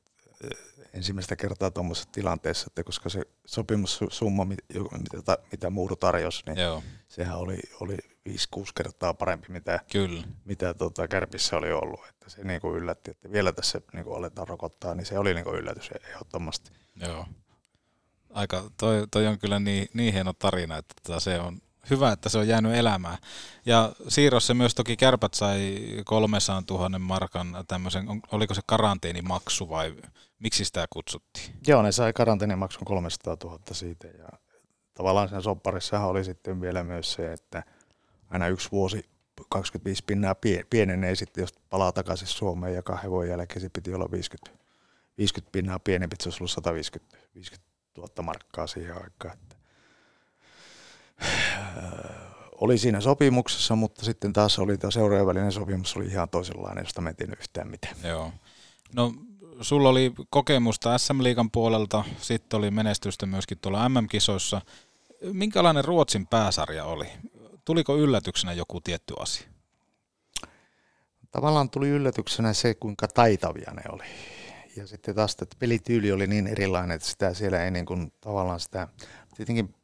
ensimmäistä kertaa tuommoisessa tilanteessa, että koska se sopimussumma, mitä, mitä Muuru tarjosi, niin Joo. sehän oli, oli 5-6 kertaa parempi, mitä, Kyllä. mitä tota Kärpissä oli ollut. Että se niin kuin yllätti, että vielä tässä niin kuin aletaan rokottaa, niin se oli niin kuin yllätys ehdottomasti. Joo. Aika, toi, toi on kyllä niin, niin hieno tarina, että tota se on hyvä, että se on jäänyt elämään. Ja siirrossa myös toki kärpät sai 300 000 markan tämmöisen, oliko se karanteenimaksu vai miksi sitä kutsuttiin? Joo, ne sai karanteenimaksun 300 000 siitä ja tavallaan sen sopparissahan oli sitten vielä myös se, että aina yksi vuosi 25 pinnaa pienenee sitten, jos palaa takaisin Suomeen ja kahden vuoden jälkeen se piti olla 50, 50 pinnaa pienempi, se olisi ollut 150 50 000 markkaa siihen aikaan. Että oli siinä sopimuksessa, mutta sitten taas oli tämä seuraajan välinen sopimus oli ihan toisenlainen, josta me en yhtään mitään. Joo. No sulla oli kokemusta SM-liigan puolelta, sitten oli menestystä myöskin tuolla MM-kisoissa. Minkälainen Ruotsin pääsarja oli? Tuliko yllätyksenä joku tietty asia? Tavallaan tuli yllätyksenä se, kuinka taitavia ne oli. Ja sitten taas, että pelityyli oli niin erilainen, että sitä siellä ei niin kuin, tavallaan sitä, tietenkin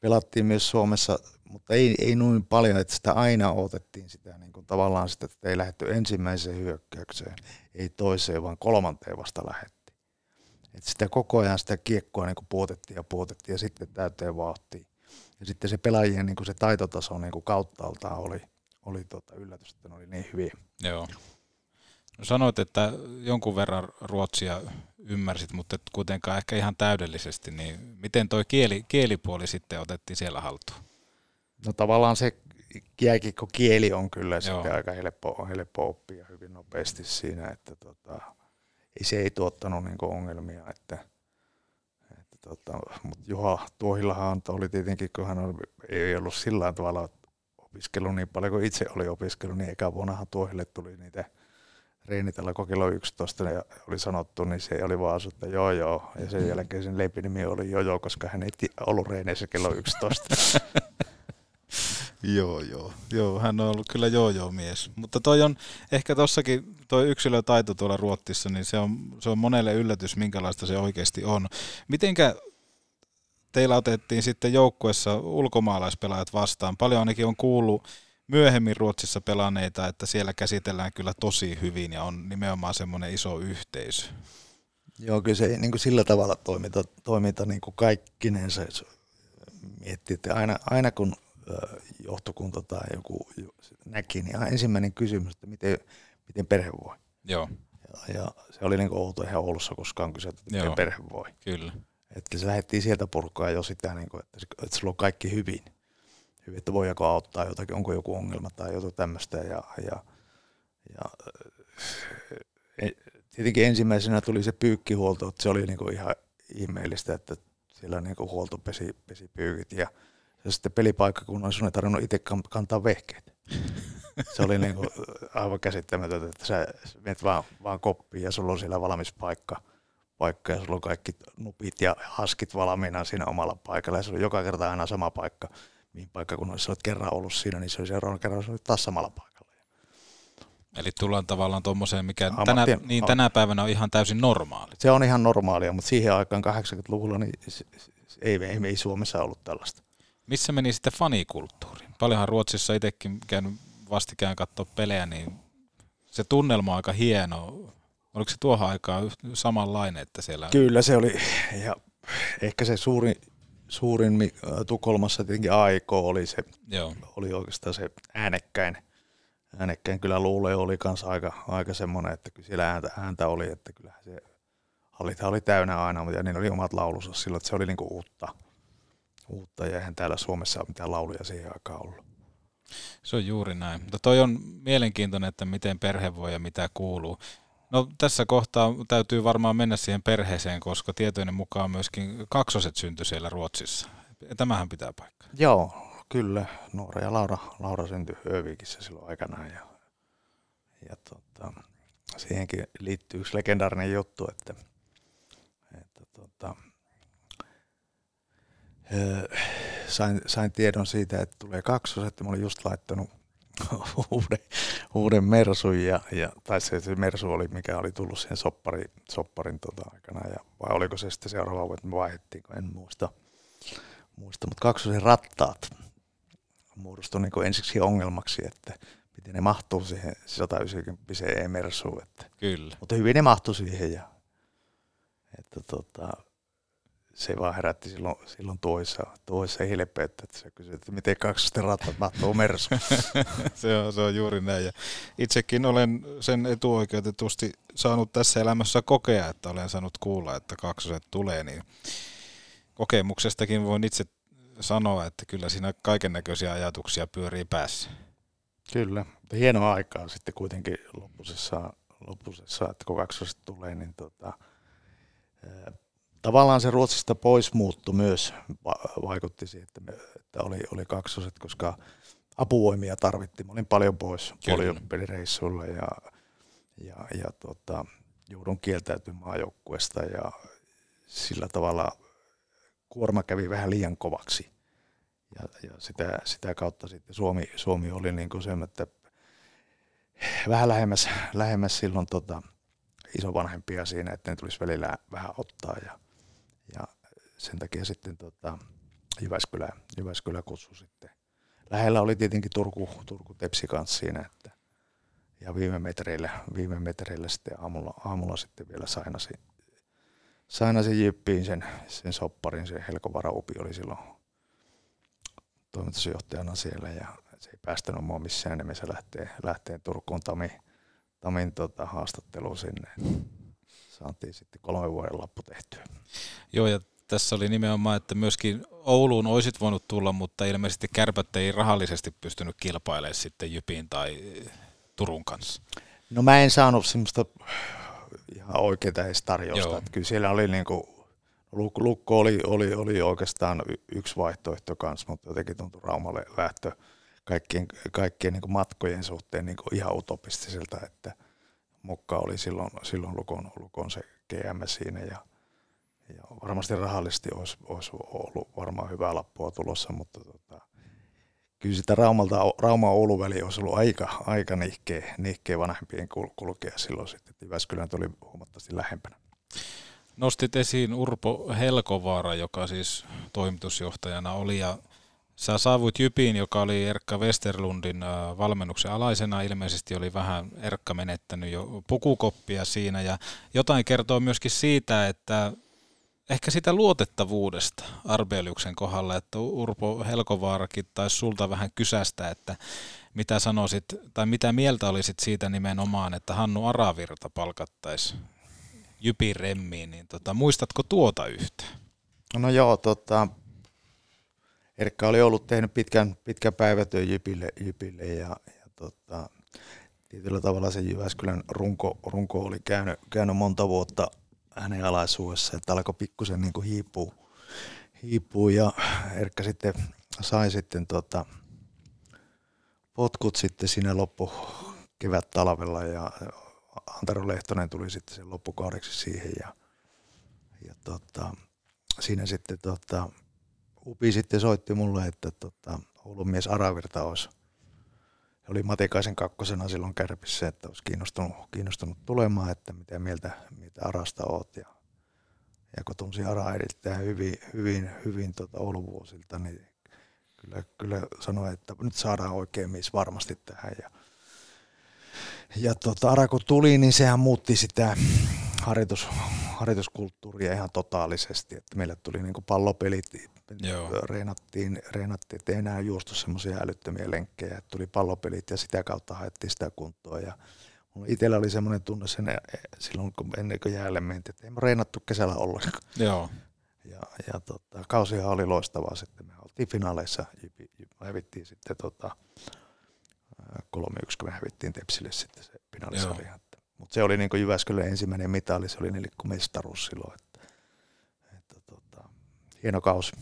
pelattiin myös Suomessa, mutta ei, ei noin paljon, että sitä aina otettiin sitä niin kuin tavallaan sitä, että ei lähdetty ensimmäiseen hyökkäykseen, ei toiseen, vaan kolmanteen vasta lähettiin. Että sitä koko ajan sitä kiekkoa niin kuin puotettiin ja puotettiin ja sitten täyteen vauhtiin. Ja sitten se pelaajien niin kuin se taitotaso niin kuin kauttaaltaan oli, oli tota yllätys, että ne oli niin hyviä. Joo. Sanoit, että jonkun verran ruotsia ymmärsit, mutta et kuitenkaan ehkä ihan täydellisesti, niin miten tuo kieli, kielipuoli sitten otettiin siellä haltuun? No tavallaan se jääkikko kieli on kyllä Joo. sitten aika helppo, helppo oppia hyvin nopeasti siinä, että tota, ei, se ei tuottanut niinku ongelmia, että, että tota, mutta Juha Tuohillahan oli tietenkin, kun hän oli, ei ollut sillä tavalla opiskellut niin paljon kuin itse oli opiskellut, niin eka vuonnahan Tuohille tuli niitä – reenitellä kokelo 11 ja oli sanottu, niin se oli vaan että joo joo. Ja sen jälkeen sen leipinimi oli joo koska hän ei ollut reeneissä kello 11. joo, joo. Joo, hän on ollut kyllä joo, joo mies. Mutta toi on ehkä tossakin, toi yksilötaito tuolla Ruottissa, niin se on, se on monelle yllätys, minkälaista se oikeasti on. Mitenkä teillä otettiin sitten joukkuessa ulkomaalaispelaajat vastaan? Paljon ainakin on kuullut myöhemmin Ruotsissa pelanneita, että siellä käsitellään kyllä tosi hyvin ja on nimenomaan semmoinen iso yhteisö. Joo, kyllä se niin kuin sillä tavalla toiminta, toiminta niin kuin kaikkinensa miettii, että aina, aina kun johtokunta tai joku näki, niin ensimmäinen kysymys, että miten, miten perhe voi. Joo. Ja, ja se oli niin kuin outo ihan Oulussa koskaan kysyä, että miten Joo. perhe voi. Kyllä. Että se lähdettiin sieltä purkaa jo sitä, niin kuin, että, että sulla on kaikki hyvin hyvin, että voiko auttaa jotakin, onko joku ongelma tai jotain tämmöistä. Ja, ja, ja e, tietenkin ensimmäisenä tuli se pyykkihuolto, että se oli niinku ihan ihmeellistä, että siellä niinku huolto pesi, pesi pyykit ja, ja sitten pelipaikkakunnan sun ei tarvinnut itse kantaa vehkeet. Se oli niin kuin aivan käsittämätöntä, että sä menet vaan, vaan koppiin ja sulla on siellä valmis paikka, paikka ja sulla on kaikki nupit ja haskit valmiina siinä omalla paikalla ja se on joka kerta aina sama paikka, mihin paikka kun olet kerran ollut siinä, niin se oli seuraavan kerran se oli taas samalla paikalla. Eli tullaan tavallaan tuommoiseen, mikä Ammattien- tänä, niin tänä päivänä on ihan täysin normaali. Se on ihan normaalia, mutta siihen aikaan 80-luvulla niin ei, ei, ei Suomessa ollut tällaista. Missä meni sitten fanikulttuuri? Paljonhan Ruotsissa itsekin käynyt vastikään katsoa pelejä, niin se tunnelma on aika hieno. Oliko se tuohon aikaan samanlainen, että siellä... Kyllä se oli, ja ehkä se suurin, suurin Tukholmassa tietenkin AIK oli, se, Joo. oli oikeastaan se äänekkäin. Äänekkäin kyllä luulee oli kanssa aika, aika semmoinen, että kyllä siellä ääntä, ääntä oli, että kyllä se hallithan oli täynnä aina, mutta niillä oli omat laulunsa silloin, että se oli niinku uutta. Uutta ja eihän täällä Suomessa ole mitään lauluja siihen aikaan ollut. Se on juuri näin. Mutta toi on mielenkiintoinen, että miten perhe voi ja mitä kuuluu. No tässä kohtaa täytyy varmaan mennä siihen perheeseen, koska tietojen mukaan myöskin kaksoset syntyi siellä Ruotsissa. Tämähän pitää paikkaa. Joo, kyllä. Noora ja Laura, Laura syntyi Hövikissä silloin aikanaan. Ja, ja tota, siihenkin liittyy yksi legendaarinen juttu, että, että tota, sain, sain tiedon siitä, että tulee kaksoset. Mä olin just laittanut uuden, uuden Mersun, ja, ja, tai se, se Mersu oli, mikä oli tullut siihen soppari, sopparin tota aikana, ja, vai oliko se sitten seuraava että me vaihdettiin, en muista muista, mutta kaksosen rattaat muodostui niin ensiksi ongelmaksi, että miten ne mahtuu siihen 190 E-mersuun. Että, Kyllä. mutta hyvin ne mahtui siihen ja että tota, se vaan herätti silloin, silloin toissa, toissa hilpeyttä, että se kysyi, että miten kaksosten rattat mahtuu mersuun. se, on, se on juuri näin. Ja itsekin olen sen etuoikeutetusti saanut tässä elämässä kokea, että olen saanut kuulla, että kaksoset tulee, niin kokemuksestakin voin itse sanoa, että kyllä siinä kaiken näköisiä ajatuksia pyörii päässä. Kyllä, mutta hienoa aikaa sitten kuitenkin loppusessa, loppusessa että kun kaksoset tulee, niin tota, tavallaan se Ruotsista pois muuttu myös, va- vaikutti siihen, että, me, että oli, oli kaksoset, koska apuvoimia tarvittiin. Mä olin paljon pois Kyllä. poliopelireissuilla ja, ja, ja tota, joudun kieltäytymään maajoukkueesta ja sillä tavalla kuorma kävi vähän liian kovaksi. Ja, ja sitä, sitä kautta sitten Suomi, Suomi oli niin kuin se, että vähän lähemmäs, lähemmäs silloin tota, isovanhempia siinä, että ne tulisi välillä vähän ottaa ja sen takia sitten tota, Jyväskylä, Jyväskylä kutsui sitten. Lähellä oli tietenkin Turku, Turku Tepsi kanssa siinä, että ja viime metreillä, viime metreillä sitten aamulla, aamulla sitten vielä sainasi, sainasi jyppiin sen, sen sopparin, se Helko Varaupi oli silloin toimitusjohtajana siellä ja se ei päästänyt mua missään nimessä lähtee, lähtee Turkuun Tami, Tamin tota, haastatteluun sinne. Saatiin sitten kolme vuoden lappu tehtyä. Joo, ja tässä oli nimenomaan, että myöskin Ouluun olisit voinut tulla, mutta ilmeisesti kärpät ei rahallisesti pystynyt kilpailemaan sitten Jypin tai Turun kanssa. No mä en saanut semmoista ihan oikeaa edes tarjousta. Joo. Että kyllä siellä oli niinku, Lukko, Lukko oli, oli, oli oikeastaan yksi vaihtoehto kanssa, mutta jotenkin tuntui Raumalle lähtö kaikkien, kaikkien niin matkojen suhteen niin ihan utopistiselta, että Mukka oli silloin, silloin Lukon, Lukon se GM siinä ja, ja varmasti rahallisesti olisi, olisi ollut varmaan hyvää lappua tulossa, mutta tota, kyllä sitä Raumalta, Rauma Oulu väli olisi ollut aika, aika nihkeä, nihkeä vanhempien kul- kulkea silloin sitten, että Jyväskylän tuli huomattavasti lähempänä. Nostit esiin Urpo Helkovaara, joka siis toimitusjohtajana oli, ja sä saavuit Jypiin, joka oli Erkka Westerlundin äh, valmennuksen alaisena. Ilmeisesti oli vähän Erkka menettänyt jo pukukoppia siinä, ja jotain kertoo myöskin siitä, että ehkä sitä luotettavuudesta Arbeliuksen kohdalla, että Urpo Helkovaarakin taisi sulta vähän kysästä, että mitä sanoisit, tai mitä mieltä olisit siitä nimenomaan, että Hannu Aravirta palkattaisi Jypin remmiin, niin tota, muistatko tuota yhtä? No joo, tota, Erkka oli ollut tehnyt pitkän, pitkän päivätyön Jypille, Jypille ja, ja tota, tietyllä tavalla se Jyväskylän runko, runko oli käynyt, käynyt monta vuotta hänen alaisuudessa, että alkoi pikkusen niin kuin hiipua, hiipua ja Erkka sitten sai sitten tota, potkut sitten siinä loppu kevät talvella ja Antero Lehtonen tuli sitten sen loppukaudeksi siihen ja, ja tota, siinä sitten tota, Upi sitten soitti mulle, että tota, Oulun mies Aravirta olisi oli Matikaisen kakkosena silloin kärpissä, että olisi kiinnostunut, kiinnostunut tulemaan, että mitä mieltä, mitä Arasta oot. Ja, ja kun tunsin Ara erittäin hyvin, hyvin, hyvin tuota Oulun vuosilta, niin kyllä, kyllä sanoi, että nyt saadaan oikein mies varmasti tähän. Ja, ja tuota, Ara kun tuli, niin sehän muutti sitä harjoitus, harjoituskulttuuria ihan totaalisesti, että meille tuli niin pallopelit, Joo. Reenattiin, reenattiin, että ei enää juostu semmoisia älyttömiä lenkkejä, että tuli pallopelit ja sitä kautta haettiin sitä kuntoa ja itsellä oli semmoinen tunne sen, e, silloin, kun ennen kuin jäälle mentiin, että ei me reenattu kesällä ollenkaan. Joo. Ja, ja tota, kausihan oli loistavaa sitten. Me oltiin finaaleissa, me hävittiin sitten tota, 3-1, kun me hävittiin Tepsille sitten se finaalisarja. Mutta se oli niin Jyväskylän ensimmäinen mitali, se oli nelikkomestaruus silloin. Että, että tota, hieno kausi.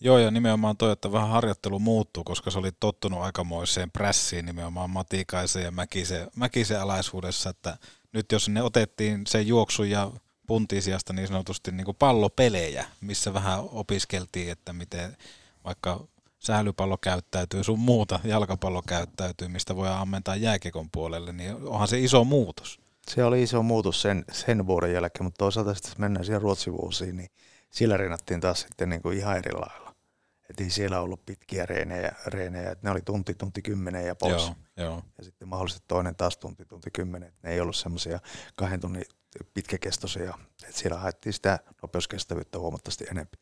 Joo, ja nimenomaan toi, että vähän harjoittelu muuttuu, koska se oli tottunut aikamoiseen prässiin nimenomaan Matikaisen ja Mäkisen, Mäkisen alaisuudessa, että nyt jos ne otettiin se juoksu ja puntin sijasta niin sanotusti niin kuin pallopelejä, missä vähän opiskeltiin, että miten vaikka sählypallo käyttäytyy, sun muuta jalkapallo käyttäytyy, mistä voi ammentaa jääkekon puolelle, niin onhan se iso muutos. Se oli iso muutos sen, sen vuoden jälkeen, mutta toisaalta sitten mennään siihen Ruotsin vuosiin, niin siellä reenattiin taas sitten niin kuin ihan eri lailla. Että ei siellä ollut pitkiä reenejä, reenejä että ne oli tunti, tunti kymmenen ja pois. Joo, joo. Ja sitten mahdollisesti toinen taas tunti, tunti kymmenen. Ne ei ollut semmoisia kahden tunnin pitkäkestoisia. Että siellä haettiin sitä nopeuskestävyyttä huomattavasti enemmän.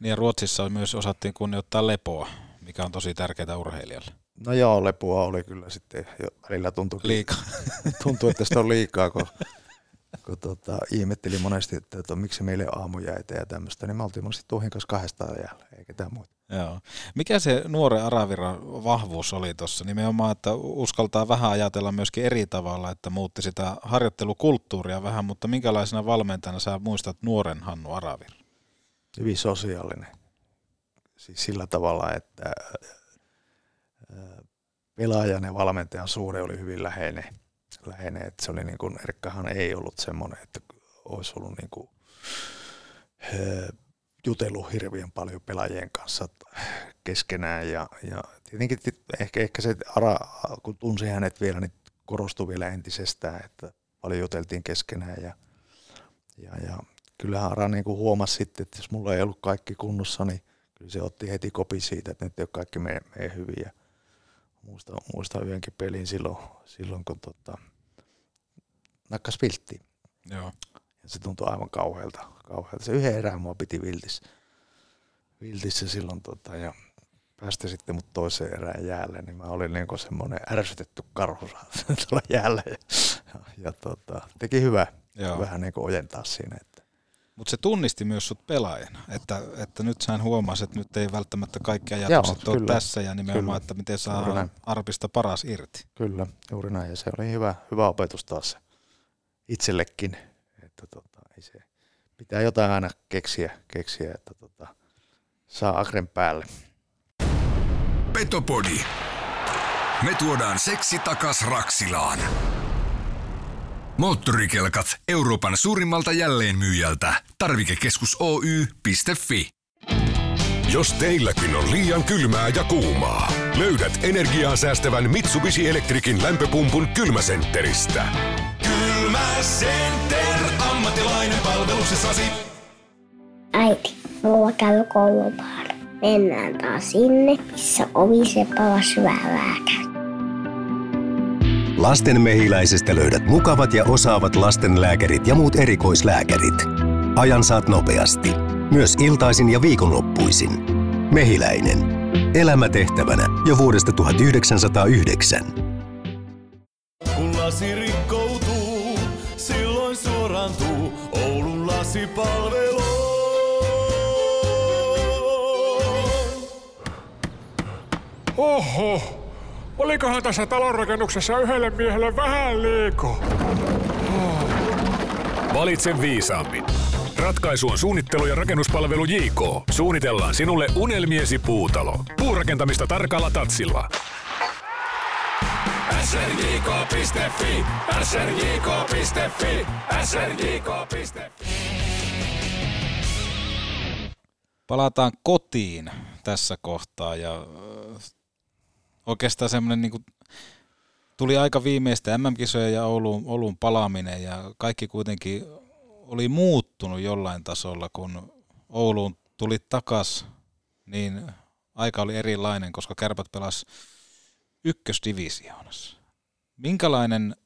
Niin ja Ruotsissa myös osattiin kunnioittaa lepoa, mikä on tosi tärkeää urheilijalle. No joo, lepoa oli kyllä sitten jo välillä tuntui, liikaa. tuntui että sitä on liikaa, kun, kun tota, ihmetteli monesti, että, että miksi meille aamujäitä ja tämmöistä, niin me oltiin monesti Tuhin kanssa kahdestaan jäällä, eikä ketään muuta. Joo. Mikä se nuoren Araviran vahvuus oli tuossa? Nimenomaan, että uskaltaa vähän ajatella myöskin eri tavalla, että muutti sitä harjoittelukulttuuria vähän, mutta minkälaisena valmentajana sä muistat nuoren Hannu Aravir? Hyvin sosiaalinen. Siis sillä tavalla, että pelaajan ja valmentajan suhde oli hyvin läheinen. läheinen että se oli niin kuin, Erkkahan ei ollut semmoinen, että olisi ollut niin kuin, jutellut hirveän paljon pelaajien kanssa keskenään ja, ja tietenkin ehkä, ehkä se Ara, kun tunsi hänet vielä, niin korostui vielä entisestään, että paljon juteltiin keskenään ja, ja, ja kyllähän Ara niin kuin huomasi sitten, että jos mulla ei ollut kaikki kunnossa, niin kyllä se otti heti kopi siitä, että nyt ei ole kaikki meidän, meidän hyviä. Muistan, muistan yhdenkin pelin silloin, silloin kun tota, nakkas vilttiin. Joo. Ja se tuntui aivan kauhealta. kauhealta. Se yhden erään mua piti viltis, viltissä silloin tota, ja päästä sitten mut toiseen erään jäälle, niin mä olin niin semmoinen ärsytetty karhu tuolla jäällä. Ja, ja, ja tota, teki hyvä, Joo. vähän niin ojentaa siinä. Että. Mutta se tunnisti myös sut pelaajana, että, että nyt sä huomasit, että nyt ei välttämättä kaikki ajatukset ole tässä ja nimenomaan, kyllä. että miten saa Arpista paras irti. Kyllä, juuri näin ja se oli hyvä, hyvä opetus taas itsellekin että tota, ei se, pitää jotain aina keksiä, keksiä että tota, saa akren päälle. Petopodi. Me tuodaan seksi takas Raksilaan. Moottorikelkat Euroopan suurimmalta jälleenmyyjältä. Tarvikekeskus Oy.fi. Jos teilläkin on liian kylmää ja kuumaa, löydät energiaa säästävän Mitsubishi Electricin lämpöpumpun kylmäsentteristä. Kylmäcenter, ammattilainen palveluksessasi. Äiti, mulla käy koulupaari. Mennään taas sinne, missä oviseppala syvää Lasten mehiläisestä löydät mukavat ja osaavat lastenlääkärit ja muut erikoislääkärit. Ajan saat nopeasti. Myös iltaisin ja viikonloppuisin. Mehiläinen. Elämä tehtävänä jo vuodesta 1909. Kun lasi rikkoutuu, silloin suorantuu Oulun lasipalvelu. Oho, olikohan tässä talonrakennuksessa yhdelle miehelle vähän liiko? Oh. Valitse viisaammin. Ratkaisu on suunnittelu ja rakennuspalvelu JK. Suunnitellaan sinulle unelmiesi puutalo. Puurakentamista tarkalla tatsilla. srjk.fi, srjk.fi, srjk.fi. Palataan kotiin tässä kohtaa ja äh, oikeastaan semmoinen niin tuli aika viimeistä MM-kisoja ja Ouluun, Ouluun palaaminen ja kaikki kuitenkin oli muuttunut jollain tasolla, kun Ouluun tuli takas, niin aika oli erilainen, koska kärpät pelas ykkösdivisioonassa. Minkälainen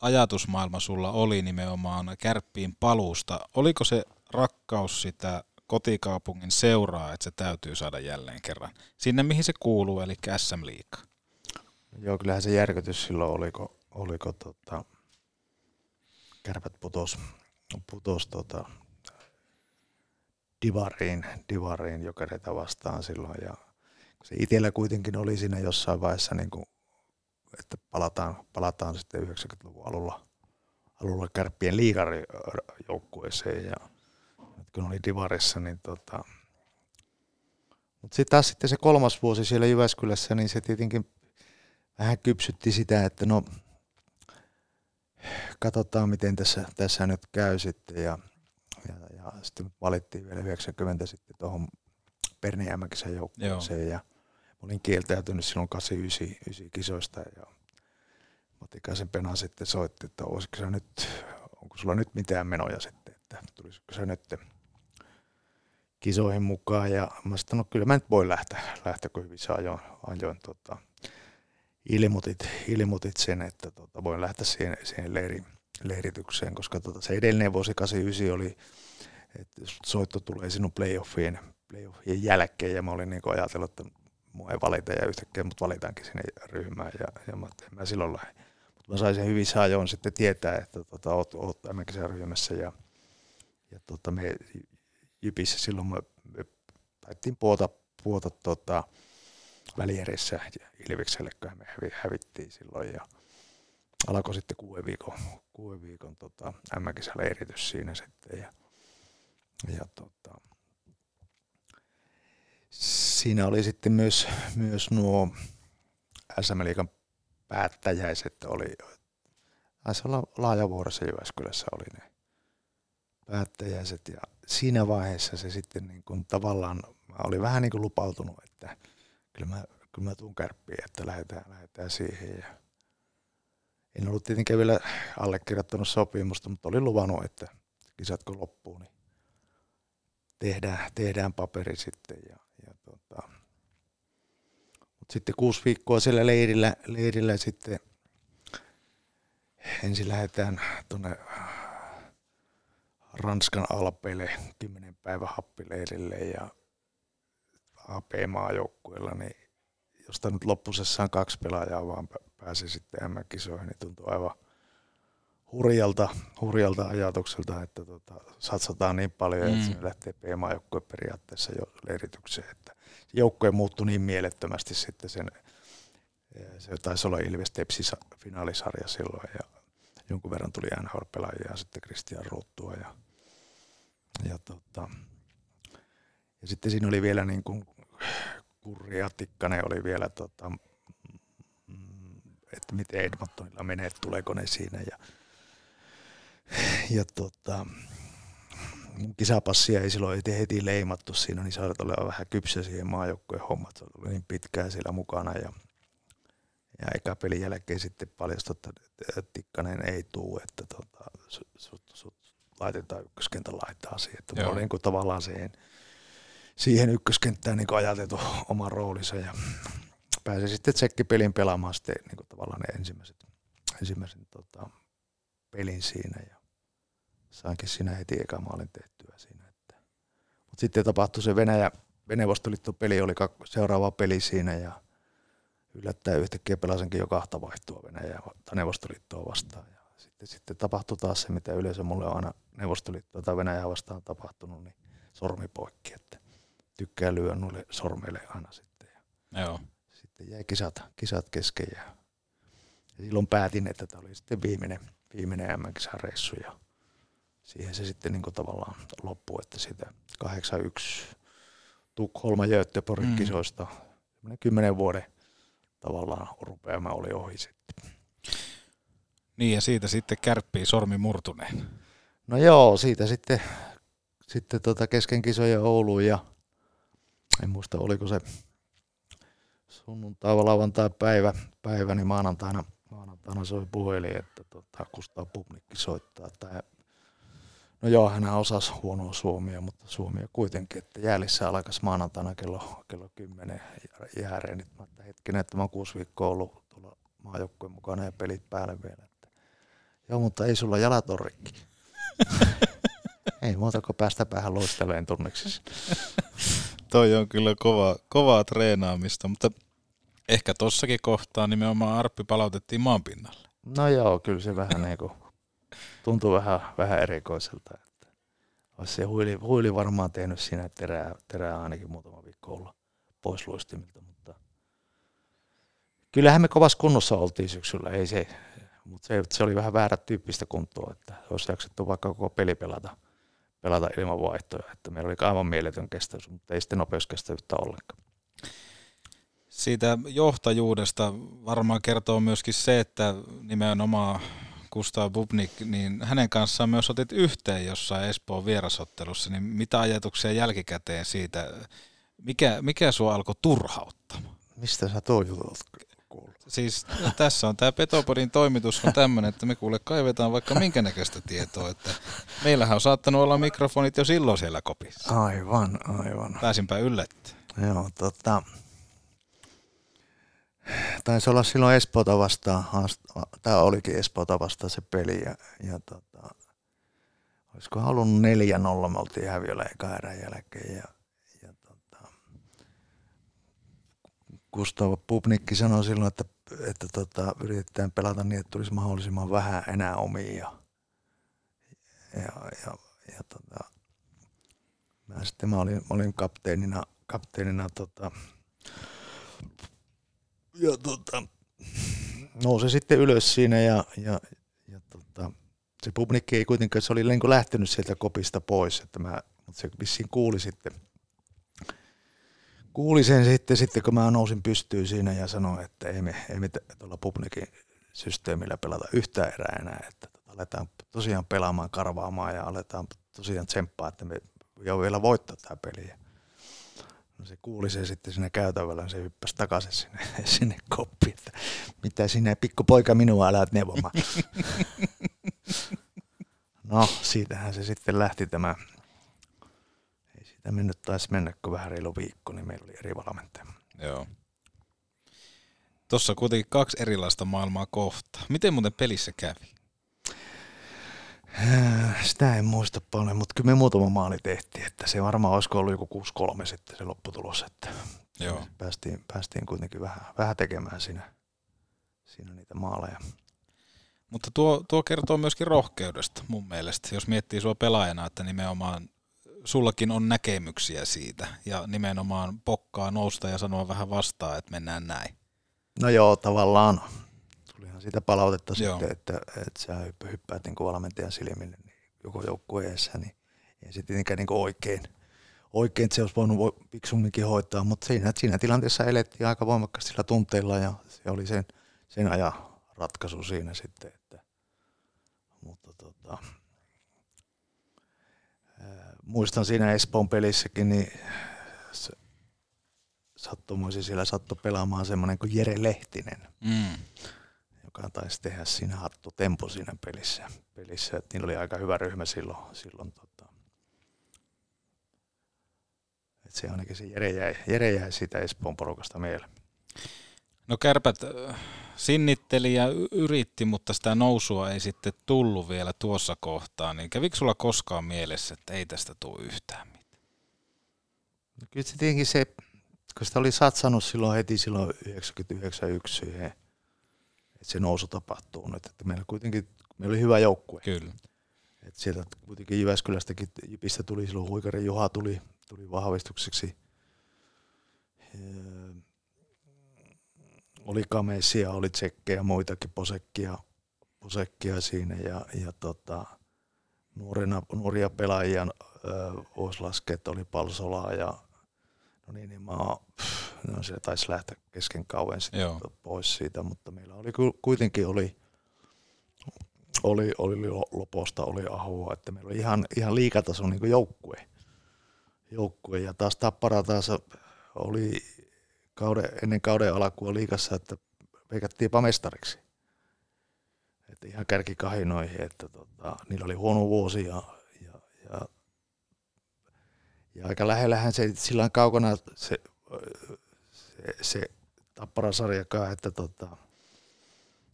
ajatusmaailma sulla oli nimenomaan kärppiin paluusta? Oliko se rakkaus sitä kotikaupungin seuraa, että se täytyy saada jälleen kerran sinne, mihin se kuuluu, eli SM Liiga? Joo, kyllähän se järkytys silloin oliko, oliko tota, kärpät putos, putos tota, divariin, divariin jokereita vastaan silloin ja se itsellä kuitenkin oli siinä jossain vaiheessa, niin kuin, että palataan, palataan sitten 90-luvun alulla, alulla kärppien liigarijoukkueeseen ja kun oli divarissa, niin tota, mutta sitten taas sitten se kolmas vuosi siellä Jyväskylässä, niin se tietenkin vähän kypsytti sitä, että no katsotaan miten tässä, tässä nyt käy sitten. Ja, ja, ja sitten valittiin vielä 90 sitten tuohon Perniämäkisen joukkueeseen. Ja olin kieltäytynyt silloin 89, 89 kisoista ja Matikaisen Pena sitten soitti, että olisiko se nyt, onko sulla nyt mitään menoja sitten, että tulisiko se nyt kisoihin mukaan ja mä sanoin, no kyllä mä nyt voi lähteä, lähteä kun hyvissä ajoin, ajoin tota, ilmoitit, ilmoitit sen, että tota, voin lähteä siihen, siihen leiri, leiritykseen, koska tota, se edellinen vuosi 89 oli, että soitto tulee sinun playoffien, playoffien jälkeen ja mä olin niin ajatellut, että mua ei valita ja yhtäkkiä mut valitaankin sinne ryhmään ja, ja mä, en mä silloin lähde. Mutta mä sain sen hyvissä ajoin sitten tietää, että tota, oot, oot ryhmässä ja, ja tota, me Jypissä silloin me, me taittiin puota, puota tota, välierissä Ilvikselle, kun me hävittiin silloin ja alkoi sitten kuuden viikon, kuuden viikon tota, M-kisäleiritys siinä sitten ja, ja tota, siinä oli sitten myös, myös nuo SM Liikan päättäjäiset oli, taisi olla laajavuorossa Jyväskylässä oli ne päättäjäiset ja siinä vaiheessa se sitten niin kuin tavallaan, mä olin vähän niin kuin lupautunut, että kyllä mä, kyllä mä tuun kärppiin, että lähdetään, lähdetään siihen. Ja en ollut tietenkään vielä allekirjoittanut sopimusta, mutta olin luvannut, että kisat kun loppuu, niin tehdään, tehdään paperi sitten ja tota, mutta sitten kuusi viikkoa siellä leirillä, leirillä sitten ensin lähdetään tuonne Ranskan alpeille kymmenen päivän happileirille ja AP-maajoukkueella, niin josta nyt loppusessaan kaksi pelaajaa vaan pääsi sitten M-kisoihin, niin tuntuu aivan hurjalta, hurjalta ajatukselta, että tota, satsataan niin paljon, mm. että se lähtee P-maajoukkue periaatteessa jo leiritykseen, että joukkue muuttui niin mielettömästi sitten sen, se taisi olla Ilves Tepsi finaalisarja silloin ja jonkun verran tuli NHL-pelaajia sitten Christian Ruuttua ja, ja, tota, ja sitten siinä oli vielä niin kuin Kurri ja Tikkanen oli vielä tota, mm, että miten Edmontonilla menee, tuleeko ne siinä ja, ja tota, mun kisapassia ei silloin heti leimattu siinä, niin saatat olla vähän kypsä siihen maajoukkojen hommat. Se oli niin pitkään siellä mukana ja, ja eka pelin jälkeen sitten paljastui, että Tikkanen ei tuu, että tota, sut, sut, sut laitetaan ykköskentän laittaa siihen. Että Joo. oli niin kuin tavallaan siihen, siihen ykköskenttään niin ajateltu oman roolinsa ja pääsi sitten tsekkipelin pelaamaan sitten niin kuin tavallaan ne ensimmäiset, ensimmäisen tota, pelin siinä ja sainkin siinä heti eka maalin tehtyä siinä. Että. Mut sitten tapahtui se Venäjä, Venäjä-peli oli seuraava peli siinä ja yllättäen yhtäkkiä pelasinkin jo kahta vaihtoa Venäjää tai Neuvostoliittoa vastaan. Sitten, sitten tapahtui taas se, mitä yleensä mulle on aina Neuvostoliittoa tai Venäjää vastaan tapahtunut, niin sormi poikki, että tykkää lyödä noille sormeille aina sitten. Ja Joo. Sitten jäi kisat, kisat kesken ja, ja silloin päätin, että tämä oli sitten viimeinen, viimeinen MM-kisareissu ja siihen se sitten niin tavallaan loppui, että sitä 81 Tukholma Göteborgin mm. kisoista kymmenen vuoden tavallaan rupeama oli ohi sitten. Niin ja siitä sitten kärppii sormi murtuneen. No joo, siitä sitten, sitten tota kesken kisojen Ouluun ja en muista oliko se sunnuntai vai lauantai päivä, päivä, niin maanantaina, maanantaina soi puhelin, että tota, Kustaa Pubnikki soittaa. Tai, no joo, hän osasi huonoa suomia, mutta suomia kuitenkin, että jäälissä alkaisi maanantaina kello, kello 10 jääreen. Mä että hetkinen, että mä oon kuusi viikkoa ollut tuolla maajoukkueen mukana ja pelit päälle vielä. Joo, mutta ei sulla jalat ole rikki. ei muuta kuin päästä päähän loisteleen tunneksissa. Toi on kyllä kova, kovaa treenaamista, mutta ehkä tossakin kohtaa nimenomaan Arppi palautettiin maan pinnalle. No joo, kyllä se vähän niin kuin tuntuu vähän, vähän erikoiselta. Että olisi se huili, huili varmaan tehnyt siinä terää, terää ainakin muutama viikko olla pois luistimilta, mutta kyllähän me kovassa kunnossa oltiin syksyllä, ei se, mutta se, se oli vähän väärä tyyppistä kuntoa, että olisi jaksettu vaikka koko peli pelata, pelata ilman vaihtoja, että meillä oli aivan mieletön kestävyys, mutta ei sitten nopeuskestävyyttä ollenkaan. Siitä johtajuudesta varmaan kertoo myöskin se, että nimenomaan Gustav Bubnik, niin hänen kanssaan myös otit yhteen jossain Espoon vierasottelussa, niin mitä ajatuksia jälkikäteen siitä, mikä, mikä sua alkoi turhauttamaan? Mistä sä tuo jutut Siis no, tässä on tämä Petopodin toimitus on tämmöinen, että me kuule kaivetaan vaikka minkä näköistä tietoa, että meillähän on saattanut olla mikrofonit jo silloin siellä kopissa. Aivan, aivan. Pääsinpä yllättämään. Joo, tota, taisi olla silloin Espoota vastaan, tämä olikin Espoota vastaan se peli ja, ja tota, olisiko halunnut 4-0, me oltiin häviöllä eka erän jälkeen ja tota, Gustav Pupnikki sanoi silloin, että, että tota, yritetään pelata niin, että tulisi mahdollisimman vähän enää omia. Ja, ja, ja, tota, mä sitten mä olin, mä olin kapteenina, kapteenina tota, ja tota, nousi sitten ylös siinä ja, ja, ja tota, se publikki ei kuitenkaan, se oli niin lähtenyt sieltä kopista pois, että mä, mutta se vissiin kuuli sitten, kuuli sen sitten, sitten kun mä nousin pystyyn siinä ja sanoin, että ei me, ei me tuolla publikin systeemillä pelata yhtään erää enää, että tota, aletaan tosiaan pelaamaan, karvaamaan ja aletaan tosiaan tsemppaa, että me jo vielä voittaa tämä peli. No se kuuli se sitten siinä käytävällä, se hyppäsi takaisin sinne, sinne koppiin, että mitä sinä pikkupoika minua älä neuvomaan. no, siitähän se sitten lähti tämä, ei siitä mennyt taisi mennä kuin vähän reilu viikko, niin meillä oli eri valmentaja. Joo. Tuossa kuitenkin kaksi erilaista maailmaa kohta. Miten muuten pelissä kävi? Äh, sitä en muista paljon, mutta kyllä me muutama maali tehtiin, että se varmaan olisiko ollut joku 6-3 sitten se lopputulos, että Joo. Päästiin, päästiin kuitenkin vähän, vähän tekemään siinä, siinä niitä maaleja. Mutta tuo, tuo kertoo myöskin rohkeudesta mun mielestä, jos miettii sua pelaajana, että nimenomaan sullakin on näkemyksiä siitä ja nimenomaan pokkaa nousta ja sanoa vähän vastaan, että mennään näin. No joo, tavallaan tulihan siitä palautetta Joo. sitten, että, että sä hyppäät niin valmentajan silmille niin joko joukkueessa, niin ei se tietenkään niin oikein, oikein, että se olisi voinut vo- fiksumminkin hoitaa, mutta siinä, siinä tilanteessa elettiin aika voimakkaasti sillä tunteilla ja se oli sen, sen ajan ratkaisu siinä sitten, että, mutta tota, ää, muistan siinä Espoon pelissäkin, niin sattumoisin siellä sattui pelaamaan semmoinen kuin Jere Lehtinen, Mm. joka taisi tehdä siinä hattu tempo siinä pelissä. pelissä. Että niillä oli aika hyvä ryhmä silloin. silloin tota. Et se ainakin se Jere jäi, Jere jäi siitä Espoon porukasta mieleen. No kärpät sinnitteli ja yritti, mutta sitä nousua ei sitten tullut vielä tuossa kohtaa. Niin kävikö sulla koskaan mielessä, että ei tästä tule yhtään mitään? No kyllä se tietenkin se, kun sitä oli satsannut silloin heti silloin 99 siihen, että se nousu tapahtuu nyt. Että meillä kuitenkin, meillä oli hyvä joukkue. Kyllä. Et sieltä kuitenkin Jyväskylästäkin Jipistä tuli silloin Huikari Juha tuli, tuli vahvistukseksi. Öö, Oli Kamesia, oli Tsekkejä, muitakin posekkia, posekkia siinä ja, ja tota, nuorina, nuoria pelaajia voisi laskea, että oli Palsolaa ja no niin, niin mä pff, no se taisi lähteä kesken kauan sitten Joo. pois siitä, mutta meillä oli ku- kuitenkin oli, oli, oli Lo- Loposta, oli Ahoa, että meillä oli ihan, ihan liikatason niin joukkue. joukkue. Ja taas Tappara taas oli kauden, ennen kauden alkua liikassa, että veikattiin jopa mestariksi. Että ihan kärkikahinoihin, että tota, niillä oli huono vuosi ja, ja, ja, ja aika lähellähän se sillä kaukana se, se, se Tappara-sarjakaan, että tota,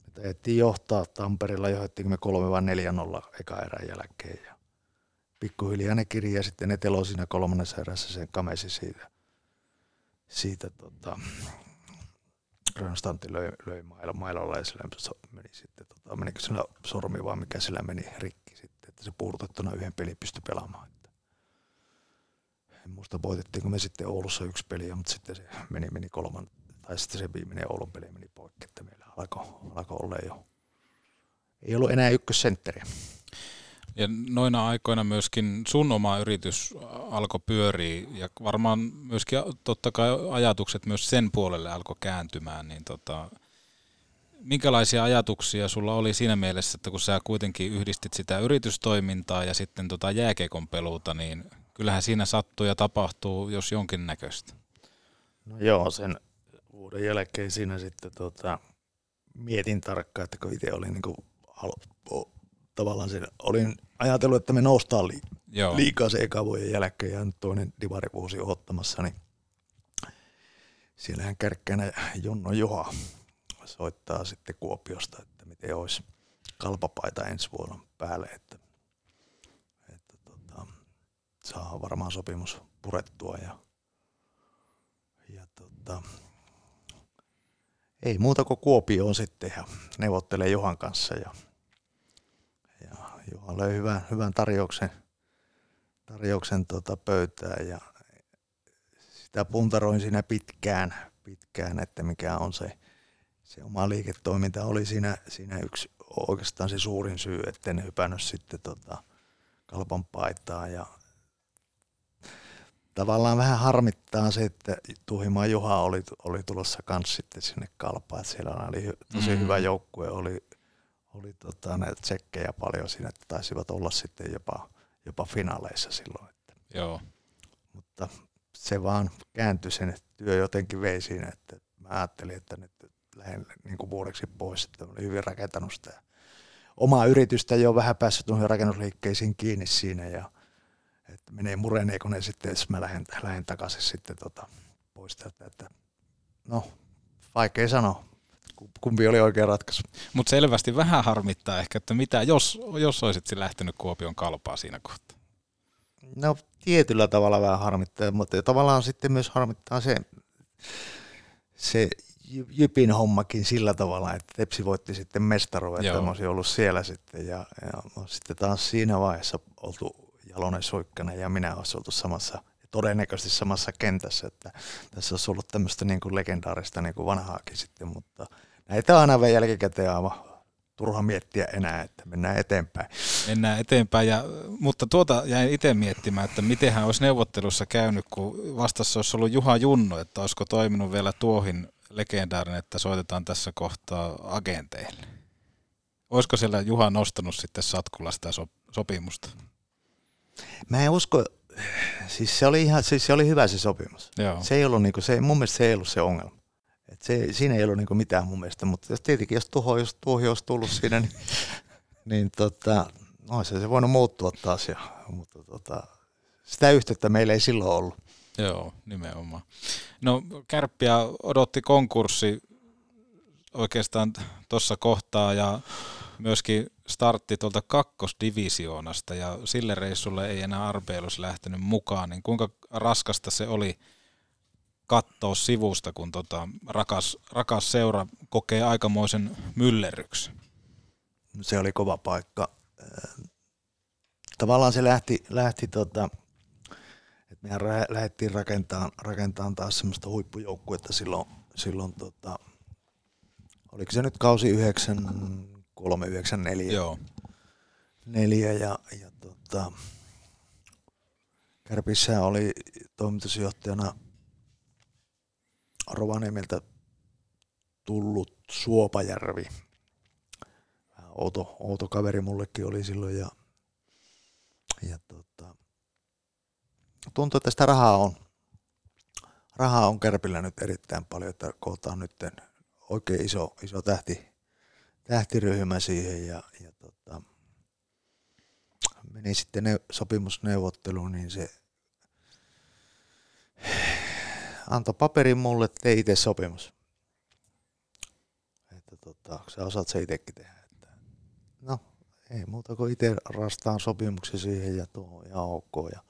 me taidettiin johtaa Tampereella, johdettiin me 3 vai 4 0 eka erän jälkeen. Ja pikkuhiljaa ne kirja ja sitten ne telo siinä kolmannessa erässä sen kamesi siitä. Siitä tota, Grönstanti löi, löi mailo, mailolla ja sillä meni sitten, tota, menikö sillä sormi vaan mikä sillä meni rikki sitten, että se puurtettuna yhden pelin pystyi pelaamaan. Että en muista voitettiinko me sitten Oulussa yksi peli, mutta sitten se meni, meni kolman, tai sitten se viimeinen Oulun peli meni poikki, että meillä alkoi, alkoi olla jo, ei ollut enää ykkössentteriä. Ja noina aikoina myöskin sun oma yritys alkoi pyöriä ja varmaan myöskin totta kai ajatukset myös sen puolelle alkoi kääntymään, niin tota, minkälaisia ajatuksia sulla oli siinä mielessä, että kun sä kuitenkin yhdistit sitä yritystoimintaa ja sitten tota jääkiekon peluuta, niin kyllähän siinä sattuu ja tapahtuu, jos jonkinnäköistä. No joo, sen vuoden jälkeen siinä sitten tota, mietin tarkkaan, että kun itse olin niin kuin, tavallaan sen, olin ajatellut, että me noustaan li, Joo. liikaa se eka vuoden jälkeen ja nyt toinen divarivuosi ottamassa, niin siellähän kärkkänä Jonno Joha soittaa sitten Kuopiosta, että miten olisi kalpapaita ensi vuonna päälle, että, että tota, saa varmaan sopimus purettua ja, ja tota, ei muuta kuin Kuopioon sitten ja neuvottelee Johan kanssa ja, Johan löi hyvän, hyvän tarjouksen, tarjouksen tota pöytään ja sitä puntaroin siinä pitkään, pitkään, että mikä on se, se oma liiketoiminta oli siinä, siinä yksi oikeastaan se suurin syy, etten hypännyt sitten tota kalpan paitaa ja tavallaan vähän harmittaa se, että Tuhimaa Juha oli, oli tulossa kans sitten sinne kalpaan, että siellä oli tosi mm. hyvä joukkue, oli, oli tota, näitä tsekkejä paljon siinä, että taisivat olla sitten jopa, jopa finaaleissa silloin. Että. Joo. Mutta se vaan kääntyi sen työ jotenkin vei siinä, että mä ajattelin, että nyt lähden niin kuin vuodeksi pois, että olin hyvin rakentanut sitä omaa yritystä jo vähän päässyt noihin rakennusliikkeisiin kiinni siinä ja että menee mureneeko ne sitten, jos mä lähden, lähden takaisin sitten tota, pois täältä, että no vaikea sanoa, kumpi oli oikea ratkaisu. Mutta selvästi vähän harmittaa ehkä, että mitä jos, jos olisit lähtenyt Kuopion kalpaa siinä kohtaa? No tietyllä tavalla vähän harmittaa, mutta tavallaan sitten myös harmittaa se, se Jypin hommakin sillä tavalla, että Tepsi voitti sitten mestaruuden, että mä olisin ollut siellä sitten ja, ja sitten taas siinä vaiheessa oltu Jalonen Suikkanen ja minä olisi oltu samassa, todennäköisesti samassa kentässä, että tässä olisi ollut tämmöistä niin kuin legendaarista niin kuin vanhaakin sitten, mutta näitä on aina vielä jälkikäteen aivan turha miettiä enää, että mennään eteenpäin. Mennään eteenpäin, ja, mutta tuota jäin itse miettimään, että miten hän olisi neuvottelussa käynyt, kun vastassa olisi ollut Juha Junno, että olisiko toiminut vielä tuohin legendaarinen, että soitetaan tässä kohtaa agenteille. Olisiko siellä Juha nostanut sitten Satkulla sitä sopimusta? Mä en usko, siis se oli, ihan, siis se oli hyvä se sopimus. Joo. Se ei ollut, niin kuin, se, mun mielestä se ei ollut se ongelma. Se, siinä ei ollut niin mitään mun mielestä, mutta jos tietenkin jos tuho, jos tuohi olisi tullut siinä, niin, niin tota, olisi se voinut muuttua taas. Ja, mutta tota, sitä yhteyttä meillä ei silloin ollut. Joo, nimenomaan. No Kärppiä odotti konkurssi oikeastaan tuossa kohtaa ja myöskin startti tuolta kakkosdivisioonasta ja sille reissulle ei enää Arbeelus lähtenyt mukaan, niin kuinka raskasta se oli katsoa sivusta, kun tota rakas, rakas seura kokee aikamoisen myllerryksen? Se oli kova paikka. Tavallaan se lähti, lähti tota, että mehän lähdettiin rakentamaan, rakentamaan taas semmoista huippujoukkuetta silloin, silloin tota, oliko se nyt kausi 93, 94? Joo. Neljä ja, ja tota, Kärpissä oli toimitusjohtajana Rovaniemeltä tullut Suopajärvi. outo, outo kaveri mullekin oli silloin ja, ja tota, tuntuu, että sitä rahaa on, rahaa on Kärpillä nyt erittäin paljon, että kootaan nyt oikein iso, iso tähti, tähtiryhmä siihen ja, ja tota, meni sitten ne, sopimusneuvotteluun, niin se antoi paperin mulle, tee itse sopimus. Että tota, sä osaat se itsekin tehdä. Että, no, ei muuta kuin itse rastaan sopimuksen siihen ja tuo on ihan ok. Ja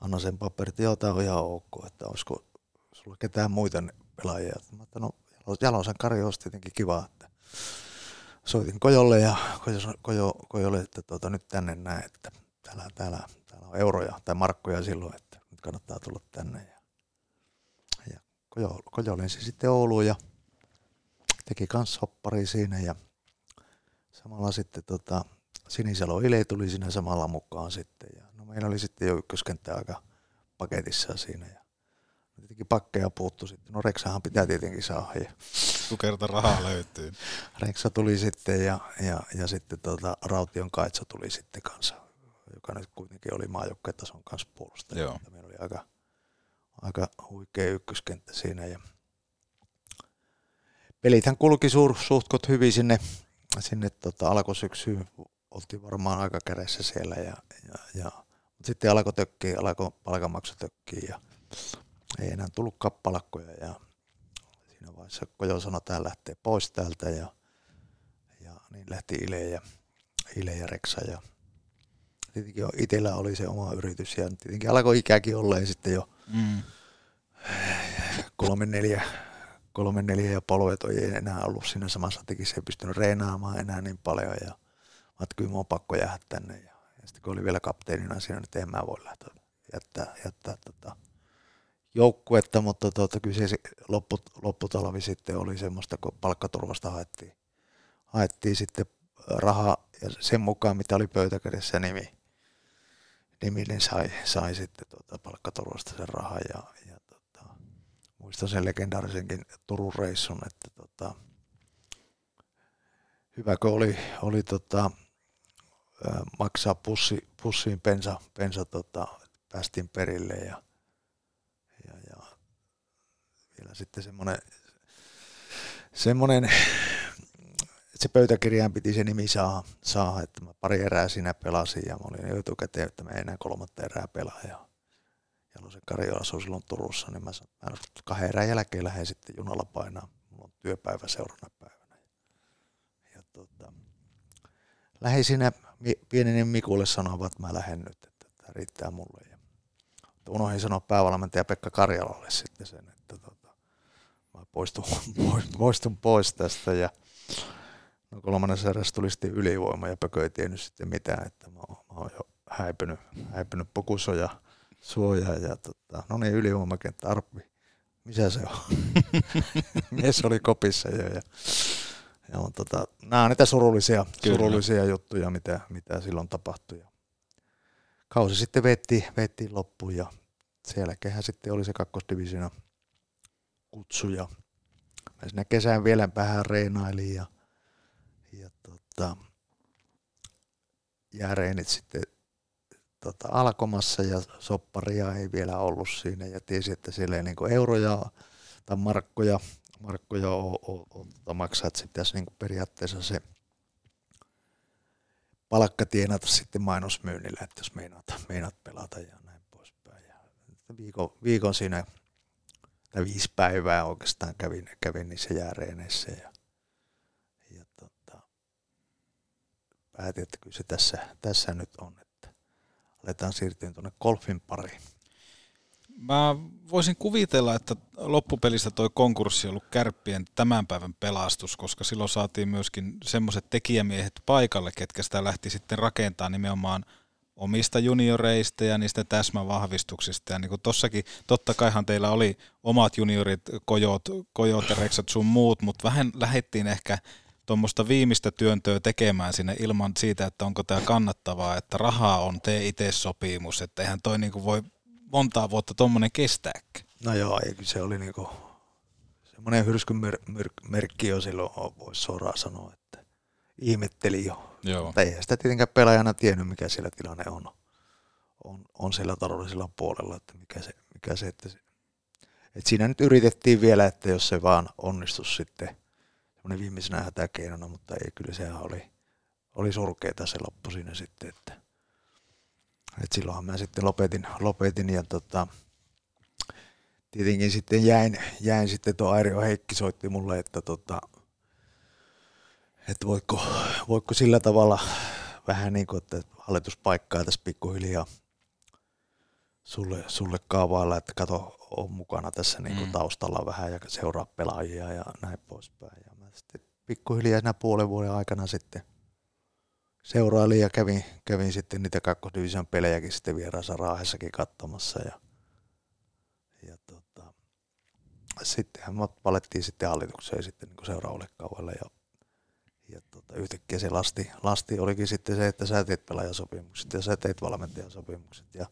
anna sen paperit, joo, tää on ihan ok, että olisiko sulla ketään muita pelaajia. Mä että no, Jalosen Kari olisi tietenkin kiva, että soitin Kojolle ja Kojo, Kojo, Kojolle, että tuota, nyt tänne näin, että täällä, täällä, täällä on euroja tai markkoja silloin, että nyt kannattaa tulla tänne. Ja, ja Kojo, Kojo lensi sitten Ouluun ja teki kans hoppari siinä ja samalla sitten tota, Sinisalo Ile tuli siinä samalla mukaan sitten. Ja, no meillä oli sitten jo ykköskenttä aika paketissa siinä ja tietenkin pakkeja puuttu sitten. No Reksahan pitää tietenkin saada. Ja Sukerta rahaa löytyy. Reksa tuli sitten ja, ja, ja sitten tota, Raution Kaitso tuli sitten kanssa, joka nyt kuitenkin oli maajoukkuetason kanssa puolustaja. Meillä oli aika, aika huikea ykköskenttä siinä ja pelithän kulki suur, suhtkot hyvin sinne, sinne tota, alkosyksyyn. Oltiin varmaan aika kädessä siellä ja, ja, ja sitten alkoi tökkiä, alkoi palkanmaksu tökkiä ja ei enää tullut kappalakkoja ja siinä vaiheessa Kojo sanoi, että hän lähtee pois täältä ja, ja niin lähti Ile ja, Ile ja Reksa ja tietenkin itsellä oli se oma yritys ja tietenkin alkoi ikäkin olla sitten jo Mm. kolme neljä, kolme neljä ja polvet ei enää ollut siinä samassa tekissä, ei pystynyt reenaamaan enää niin paljon ja mä että kyllä on pakko jäädä tänne ja, ja sitten kun oli vielä kapteenina siinä, niin en mä voi lähteä jättää, jättää tota, joukkuetta, mutta tuota, kyllä se loppu, lopputalvi sitten oli semmoista, kun palkkaturvasta haettiin, haettiin sitten rahaa ja sen mukaan, mitä oli pöytäkirjassa nimi, nimi niin sai, sai sitten tuota palkkaturvasta sen rahan ja, ja tota, muistan sen legendaarisenkin Turun reissun, että tota, hyväkö oli, oli tota, maksaa pussi, pussiin pensa, pensa tota, päästiin perille ja ja, ja vielä sitten semmoinen, semmoinen se pöytäkirjaan piti se nimi saa, saa, että mä pari erää siinä pelasin ja mä olin etukäteen, että mä en enää kolmatta erää pelaa ja Jalosen Kari asui silloin Turussa, niin mä, sanoin, mä kahden erän jälkeen lähden sitten junalla painaa. Mulla on työpäivä seuraavana päivänä. Ja tota, lähdin siinä pieneni Mikulle sanoa, että mä lähden nyt, että tämä riittää mulle. Ja unohdin sanoa päävalmentaja Pekka Karjalalle sitten sen, että tota, mä poistun, poistun pois tästä ja no kolmannessa erässä tuli sitten ylivoima ja Pekö ei tiennyt sitten mitään, että mä oon, mä oon jo häipynyt, häipynyt pokusoja suojaa ja tota, no niin ylivoimakenttä Arppi, missä se on? Mies oli kopissa jo ja, ja on, tota, nämä on niitä surullisia, surullisia juttuja, mitä, mitä silloin tapahtui. Ja kausi sitten veettiin, veettiin loppuun ja sen jälkeen sitten oli se kakkosdivisiona kutsu ja mä siinä kesän vielä vähän reenailin ja tota, jääreenit sitten tota, alkomassa ja sopparia ei vielä ollut siinä ja tiesi, että siellä ei niin euroja tai markkoja, markkoja ole, ole, ole tota, maksaa, että pitäisi niin periaatteessa se palkka tienata sitten mainosmyynnillä, että jos meinaat, meinaat pelata ja näin poispäin. Ja viikon, viikon siinä, tai viisi päivää oikeastaan kävin, kävin niissä jääreeneissä ja tota, päätin, että kyllä se tässä, tässä nyt on, että aletaan siirtyä tuonne golfin pariin. Mä voisin kuvitella, että loppupelissä toi konkurssi on ollut kärppien tämän päivän pelastus, koska silloin saatiin myöskin semmoiset tekijämiehet paikalle, ketkä sitä lähti sitten rakentamaan nimenomaan omista junioreista ja niistä täsmävahvistuksista. Ja niin kuin tossakin, totta kaihan teillä oli omat juniorit, kojot, kojot ja reksat sun muut, mutta vähän lähettiin ehkä tuommoista viimeistä työntöä tekemään sinne ilman siitä, että onko tämä kannattavaa, että rahaa on, tee itse sopimus, että eihän toi niin kuin voi montaa vuotta tuommoinen kestääkään. No joo, eikö se oli niinku semmoinen hyrskyn mer- mer- merkki jo silloin, voisi suoraan sanoa, että ihmetteli jo. Joo. Mutta eihän sitä tietenkään pelaajana tiennyt, mikä siellä tilanne on, on, on siellä taloudellisella puolella, että mikä se, mikä se, että se et siinä nyt yritettiin vielä, että jos se vaan onnistus sitten semmoinen viimeisenä hätäkeinona, mutta ei, kyllä sehän oli, oli surkeeta se loppu siinä sitten, että, että silloinhan mä sitten lopetin, lopetin ja tota, tietenkin sitten jäin, jäin sitten tuo Airio Heikki soitti mulle, että tota, että voiko, voiko sillä tavalla vähän niin kuin, että hallituspaikkaa tässä pikkuhiljaa sulle, sulle kaavailla, että kato, on mukana tässä niin kuin Mm. taustalla vähän ja seuraa pelaajia ja näin poispäin. Ja sitten pikkuhiljaa siinä puolen vuoden aikana sitten seurailin ja kävin, kävin sitten niitä kakkosdivision pelejäkin sitten vieraassa Raahessakin katsomassa ja, ja tota, sittenhän me palettiin sitten hallitukseen sitten niin seuraavalle kaudelle ja, ja tota, yhtäkkiä se lasti, lasti olikin sitten se, että sä teet pelaajasopimukset ja sä teet valmentajasopimukset ja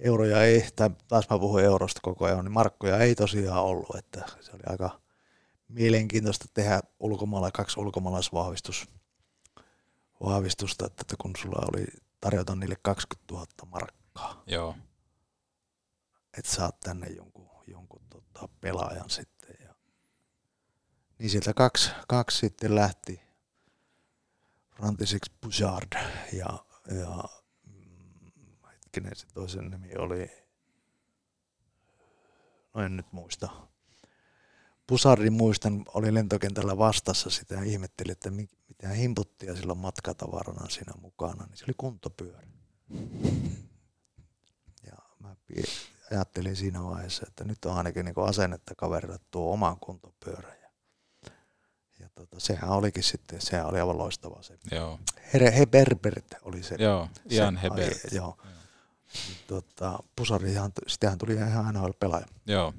euroja ei, tai taas mä puhun eurosta koko ajan, niin markkoja ei tosiaan ollut, että se oli aika mielenkiintoista tehdä ulkomailla kaksi ulkomaalaisvahvistus vahvistusta, että että kun sulla oli tarjota niille 20 000 markkaa, Joo. että saat tänne jonkun, jonkun tota, pelaajan sitten. Ja, niin sieltä kaksi, kaksi sitten lähti, Frantisek Bouchard ja, ja mm, hetkinen se toisen nimi oli, no en nyt muista. Pusardin muistan, oli lentokentällä vastassa sitä ja ihmetteli, että mi- mitä himputtia sillä on matkatavarana siinä mukana, niin se oli kuntopyörä. Ja mä ajattelin siinä vaiheessa, että nyt on ainakin niin asennetta kaverille tuo oman kuntopyörän. Ja, ja tota, sehän olikin sitten, sehän oli aivan loistava se. Joo. Here, Heberbert oli se. Joo, Ian se, Hebert. Ai, joo. Tota, Pusarihan, sitähän tuli ihan NHL pelaaja. Joo.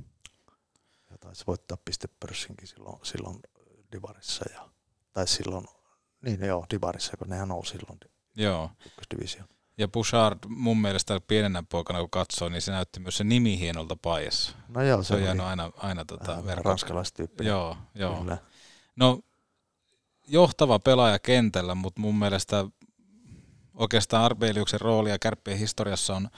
Taisi voittaa pistepörssinkin silloin, silloin Divarissa. Ja, tai silloin, niin joo, Divarissa, kun nehän nousi silloin Joo. ykkösdivisioon. Ja Bouchard mun mielestä pienenä poikana kun katsoo, niin se näytti myös se nimi hienolta paijassa. No joo, se, se on jäänyt aina, aina tota ranskalaistyyppinen. Joo, joo. Kyllä. No johtava pelaaja kentällä, mutta mun mielestä oikeastaan Arbeliuksen rooli ja kärppien historiassa on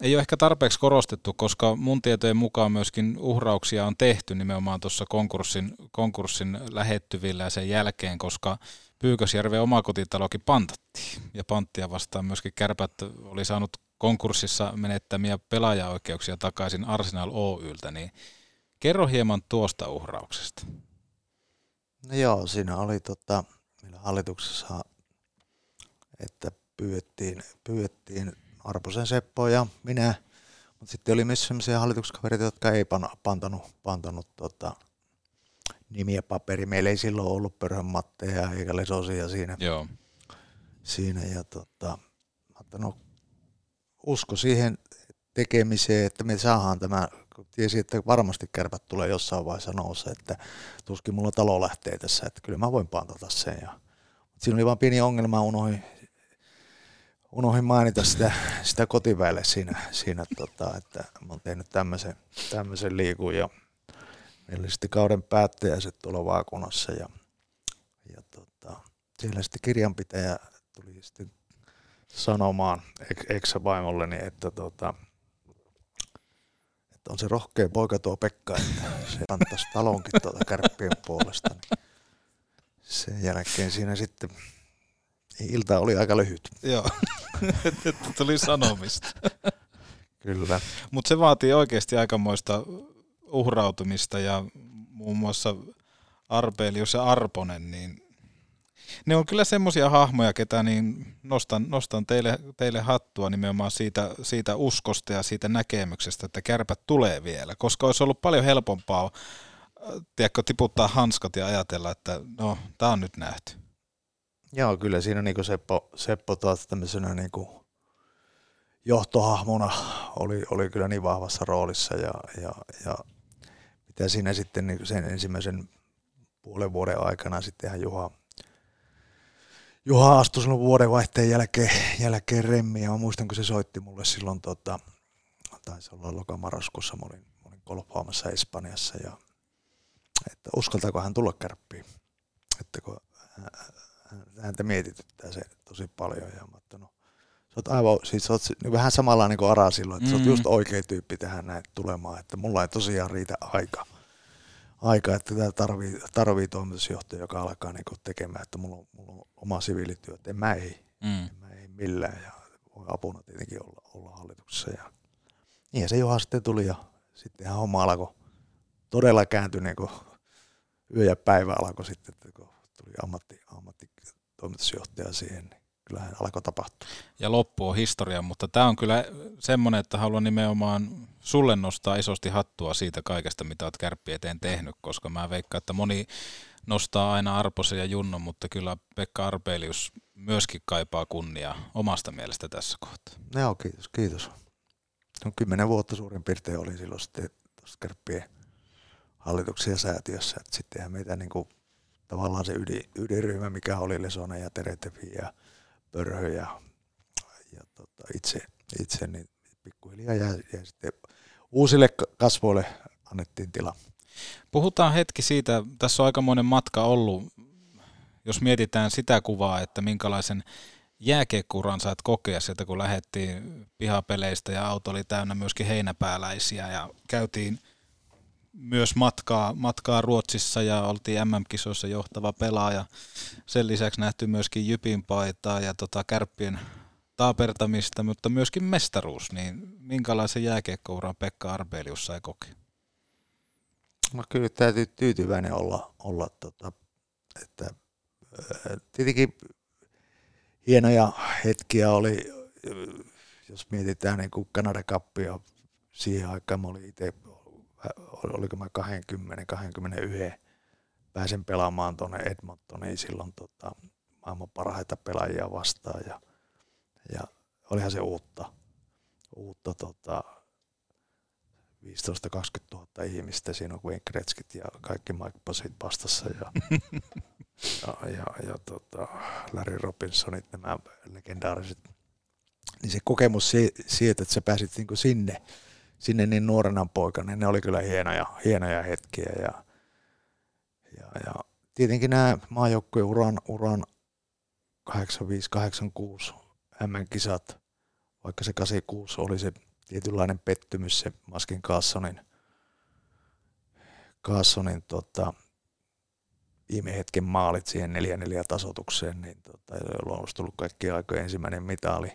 ei ole ehkä tarpeeksi korostettu, koska mun tietojen mukaan myöskin uhrauksia on tehty nimenomaan tuossa konkurssin, konkurssin lähettyvillä ja sen jälkeen, koska Pyykösjärven omakotitalokin pantattiin. Ja panttia vastaan myöskin kärpät oli saanut konkurssissa menettämiä pelaajaoikeuksia takaisin Arsenal Oyltä, niin kerro hieman tuosta uhrauksesta. No joo, siinä oli tota, meillä hallituksessa, että pyydettiin, pyydettiin Arposen Seppo ja minä, mutta sitten oli myös sellaisia hallituskavereita, jotka ei pan, pantanut, pantanut tota, nimiä paperi. Meillä ei silloin ollut Pörhön Matteja eikä Lesosia siinä. Joo. siinä ja tota, no, usko siihen tekemiseen, että me saadaan tämä, kun tiesi, että varmasti kärpät tulee jossain vaiheessa noussa, että tuskin mulla talo lähtee tässä, että kyllä mä voin pantata sen. Ja, siinä oli vain pieni ongelma, unohdin, unohdin mainita sitä, sitä kotiväelle siinä, siinä tota, että mä oon tehnyt tämmöisen, tämmöisen liikun ja meillä sitten kauden päättäjäiset tuolla vaakunassa ja, ja tota, siellä sitten kirjanpitäjä tuli sitten sanomaan ex-vaimolleni, että, tota, että on se rohkea poika tuo Pekka, että se antaisi talonkin tuota kärppien puolesta. Niin sen jälkeen siinä sitten ilta oli aika lyhyt. Joo, että tuli sanomista. Kyllä. Mutta se vaatii oikeasti aikamoista uhrautumista ja muun muassa Arbelius ja Arponen, niin ne on kyllä semmoisia hahmoja, ketä niin nostan, nostan teille, teille hattua nimenomaan siitä, siitä uskosta ja siitä näkemyksestä, että kärpät tulee vielä, koska olisi ollut paljon helpompaa äh, tiedätkö, tiputtaa hanskat ja ajatella, että no, tämä on nyt nähty. Joo, kyllä siinä niin Seppo, Seppo taas tämmöisenä niin johtohahmona oli, oli kyllä niin vahvassa roolissa ja, ja, ja mitä siinä sitten niin sen ensimmäisen puolen vuoden aikana sittenhän Juha, Juha astui silloin vuodenvaihteen jälkeen, jälkeen remmiin ja mä muistan, kun se soitti mulle silloin, tota, taisi olla lokamarraskuussa, mä olin, mä olin golfaamassa Espanjassa ja että uskaltaako hän tulla kärppiin. että kun häntä mietityttää se tosi paljon. Ja mä että no, sä oot aivan, siis sä oot niin vähän samalla niin kuin Ara silloin, että mm. sä oot Mm. just oikea tyyppi tähän näin tulemaan, että mulla ei tosiaan riitä aika. Aika, että tämä tarvii, tarvii toimitusjohtaja, joka alkaa niin kuin tekemään, että mulla on, mulla on oma siviilityö, että en mä ei, Mm. en mä ei millään ja voi apuna tietenkin olla, olla hallituksessa. Ja niin se Juha sitten tuli ja sittenhän homma alkoi todella kääntyi niin kuin yö ja päivä alkoi sitten, että kun tuli ammatti, ammattitoimitusjohtaja siihen, niin kyllähän alkoi tapahtua. ja loppu on historia, mutta tämä on kyllä semmoinen, että haluan nimenomaan sulle nostaa isosti hattua siitä kaikesta, mitä olet kärppi eteen tehnyt, koska mä veikkaan, että moni nostaa aina Arposen ja Junnon, mutta kyllä Pekka Arpelius myöskin kaipaa kunniaa omasta mielestä tässä kohtaa. Joo, kiitos, kiitos. No, kymmenen vuotta suurin piirtein oli silloin sitten tuossa kärppien hallituksen ja säätiössä, että sittenhän meitä niin kuin, tavallaan se ydin, ydinryhmä, mikä oli Lesonen ja Teretefi ja Pörhö ja, ja tota, itse, itse, niin pikkuhiljaa jäi, jäi sitten uusille ka- kasvoille annettiin tila. Puhutaan hetki siitä, tässä on aikamoinen matka ollut, jos mietitään sitä kuvaa, että minkälaisen jääkiekkuuran saat kokea sieltä, kun lähdettiin pihapeleistä ja auto oli täynnä myöskin heinäpääläisiä ja käytiin myös matkaa, matkaa Ruotsissa ja oltiin MM-kisoissa johtava pelaaja. Sen lisäksi nähty myöskin Jypin paitaa ja tota kärppien taapertamista, mutta myöskin mestaruus. Niin minkälaisen jääkiekkouran Pekka Arbelius sai kokea? No kyllä täytyy tyytyväinen olla, olla tota, että tietenkin hienoja hetkiä oli, jos mietitään niin kuin Canada Cupia, siihen aikaan mä olin itse, oliko mä 20, 21, pääsen pelaamaan tuonne Edmontoniin silloin tota, maailman parhaita pelaajia vastaan ja, ja olihan se uutta, uutta tota, 15-20 000 ihmistä, siinä on Wayne Gretzkyt ja kaikki Mike Bossit vastassa ja, ja, ja, ja tota, Larry Robinsonit, nämä legendaariset. Niin se kokemus si- siitä, että sä pääsit niinku sinne, sinne niin nuorena poikana, niin ne oli kyllä hienoja, hienoja hetkiä. Ja, ja, ja tietenkin nämä maajoukkueen uran, uran 85-86 M-kisat, vaikka se 86 oli se tietynlainen pettymys, se Maskin Kaassonin, Kaassonin tota, viime hetken maalit siihen 4-4 tasotukseen, niin tota, jolloin olisi tullut kaikki aikojen ensimmäinen mitali,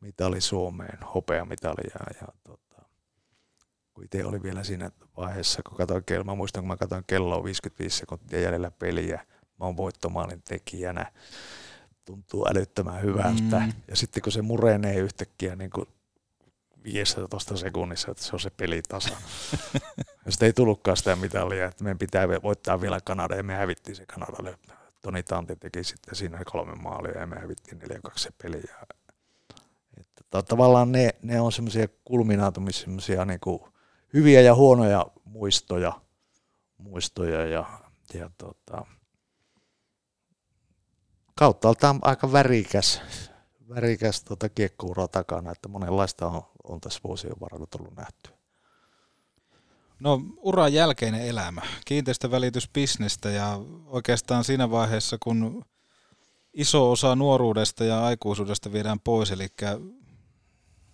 mitali Suomeen, hopeamitali ja, ja tota, kun itse oli vielä siinä vaiheessa, kun katsoin kello, mä muistan, kun mä katsoin kelloa 55 sekuntia jäljellä peliä, mä oon voittomaalin tekijänä, tuntuu älyttömän hyvältä. Mm. Ja sitten kun se murenee yhtäkkiä niin kuin 15 sekunnissa, että se on se peli tasa. ja sitten ei tullutkaan sitä mitalia, että meidän pitää voittaa vielä Kanada ja me hävittiin se Kanadalle. Toni Tanti teki sitten siinä kolme maalia ja me hävittiin 4-2 se peli. Ja, että ta- tavallaan ne, ne on semmoisia kulminaatumisia, semmoisia niinku hyviä ja huonoja muistoja, muistoja ja, ja tota, kauttaaltaan aika värikäs, värikäs tota kiekkoura takana, että monenlaista on, on tässä vuosien varrella tullut nähty. No uran jälkeinen elämä, kiinteistövälitysbisnestä ja oikeastaan siinä vaiheessa, kun iso osa nuoruudesta ja aikuisuudesta viedään pois, eli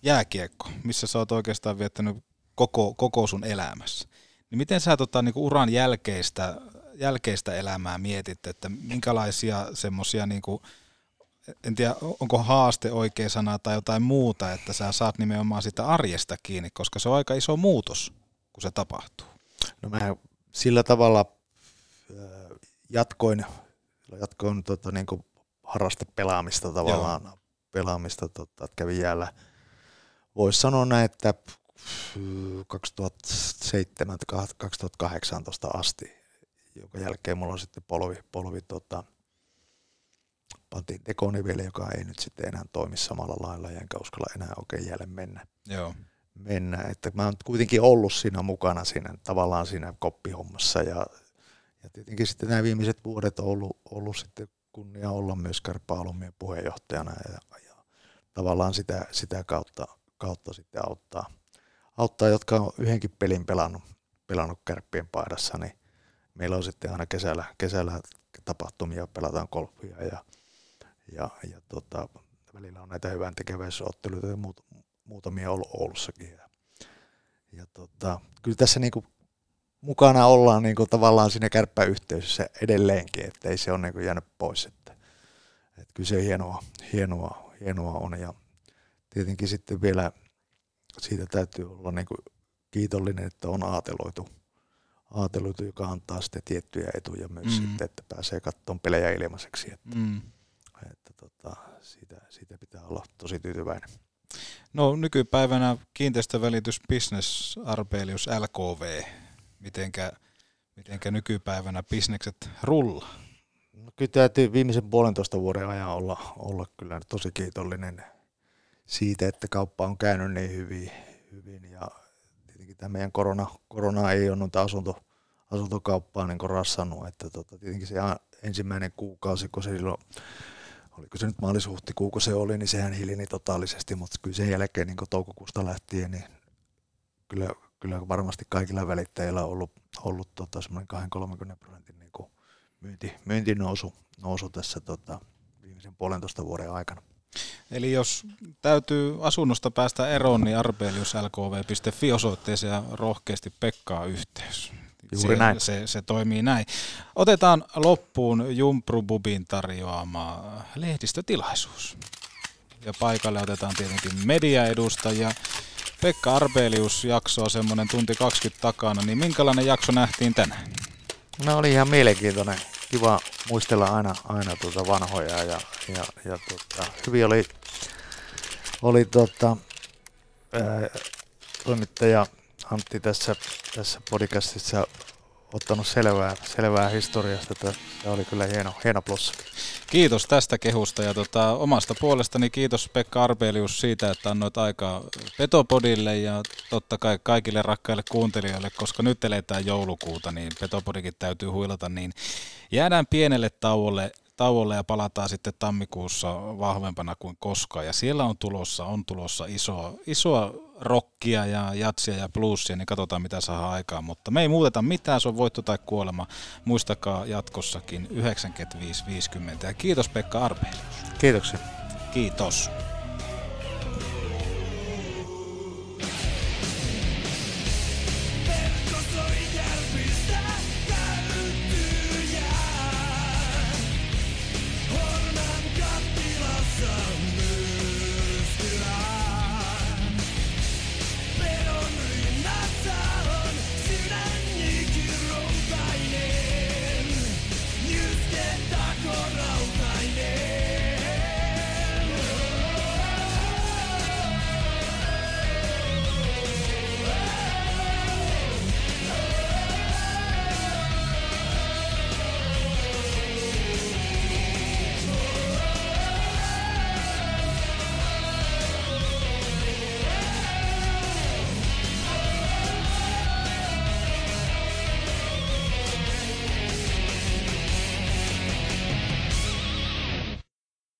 jääkiekko, missä sä oot oikeastaan viettänyt koko, koko sun elämässä. Niin miten sä tota, niin uran jälkeistä, jälkeistä elämää mietit, että minkälaisia semmoisia, niin en tiedä onko haaste oikea sana tai jotain muuta, että sä saat nimenomaan sitä arjesta kiinni, koska se on aika iso muutos, kun se tapahtuu. No mä sillä tavalla äh, jatkoin, jatkoin tota, niin kuin harrastepelaamista tavallaan, Joo. pelaamista, tota, että kävin jäällä. Voisi sanoa näin, että 2007-2018 asti, jonka jälkeen mulla on sitten polvi, polvi tota, pantiin tekoniveli, joka ei nyt sitten enää toimi samalla lailla, enkä uskalla enää oikein jälleen mennä. Joo. mennä. Että mä oon kuitenkin ollut siinä mukana siinä, tavallaan siinä koppihommassa ja, ja tietenkin sitten nämä viimeiset vuodet on ollut, ollut sitten kunnia olla myös Karpaalumien puheenjohtajana ja, ja tavallaan sitä, sitä kautta, kautta sitten auttaa, auttaa, jotka on yhdenkin pelin pelannut, pelannut kärppien paidassa, niin meillä on sitten aina kesällä, kesällä tapahtumia, pelataan golfia ja, ja, ja tota, välillä on näitä hyvän tekeväisyysotteluita ja muut, muutamia ollut Oulussakin. Ja, ja tota, kyllä tässä niinku mukana ollaan niinku tavallaan siinä kärppäyhteisössä edelleenkin, että ei se ole niinku jäänyt pois. Että, että kyllä se hienoa, hienoa, hienoa on ja tietenkin sitten vielä siitä täytyy olla niinku kiitollinen, että on aateloitu, aateloitu, joka antaa sitten tiettyjä etuja myös mm. sitten, että pääsee katsomaan pelejä ilmaiseksi. Että, Mm. että tota, siitä, siitä pitää olla tosi tyytyväinen. No nykypäivänä kiinteistövälitysbisnes Arbelius LKV, mitenkä, mitenkä nykypäivänä bisnekset rullaa? No, kyllä täytyy viimeisen puolentoista vuoden ajan olla, olla kyllä tosi kiitollinen siitä, että kauppa on käynyt niin hyvin, hyvin ja tietenkin tämä meidän korona, korona ei ole noita asunto, asuntokauppaa niin rassannut, että tota, tietenkin se ensimmäinen kuukausi, kun se silloin, oliko se nyt maalis-huhtikuu, kun se oli, niin sehän hiljeni totaalisesti, mutta kyllä sen jälkeen niin toukokuusta lähtien, niin kyllä, kyllä varmasti kaikilla välittäjillä on ollut, ollut tota, semmoinen 20-30 prosentin niin myynti, myyntinousu nousu tässä tota, viimeisen puolentoista vuoden aikana. Eli jos täytyy asunnosta päästä eroon, niin arbeliuslkv.fi osoitteeseen ja rohkeasti Pekkaa yhteys. Juuri se, näin. Se, se toimii näin. Otetaan loppuun Jumprububin tarjoama lehdistötilaisuus. Ja paikalle otetaan tietenkin mediaedustajia. Pekka Arbelius jaksoa semmoinen tunti 20 takana, niin minkälainen jakso nähtiin tänään? No oli ihan mielenkiintoinen. Kiva muistella aina, aina tuota vanhoja ja, ja, ja tuota, hyvin oli, oli tuota, ää, toimittaja Antti tässä, tässä podcastissa ottanut selvää, selvää historiasta, että se oli kyllä hieno, hieno plussa. Kiitos tästä kehusta ja tota, omasta puolestani kiitos Pekka Arbelius siitä, että annoit aikaa Petopodille ja totta kai kaikille rakkaille kuuntelijoille, koska nyt eletään joulukuuta, niin Petopodikin täytyy huilata, niin jäädään pienelle tauolle, tauolle ja palataan sitten tammikuussa vahvempana kuin koskaan. Ja siellä on tulossa, on tulossa isoa, isoa rockia ja jatsia ja bluesia, niin katsotaan mitä saa aikaan. Mutta me ei muuteta mitään, se on voitto tai kuolema. Muistakaa jatkossakin 95-50. Ja kiitos Pekka Arbelius. Kiitoksia. Kiitos.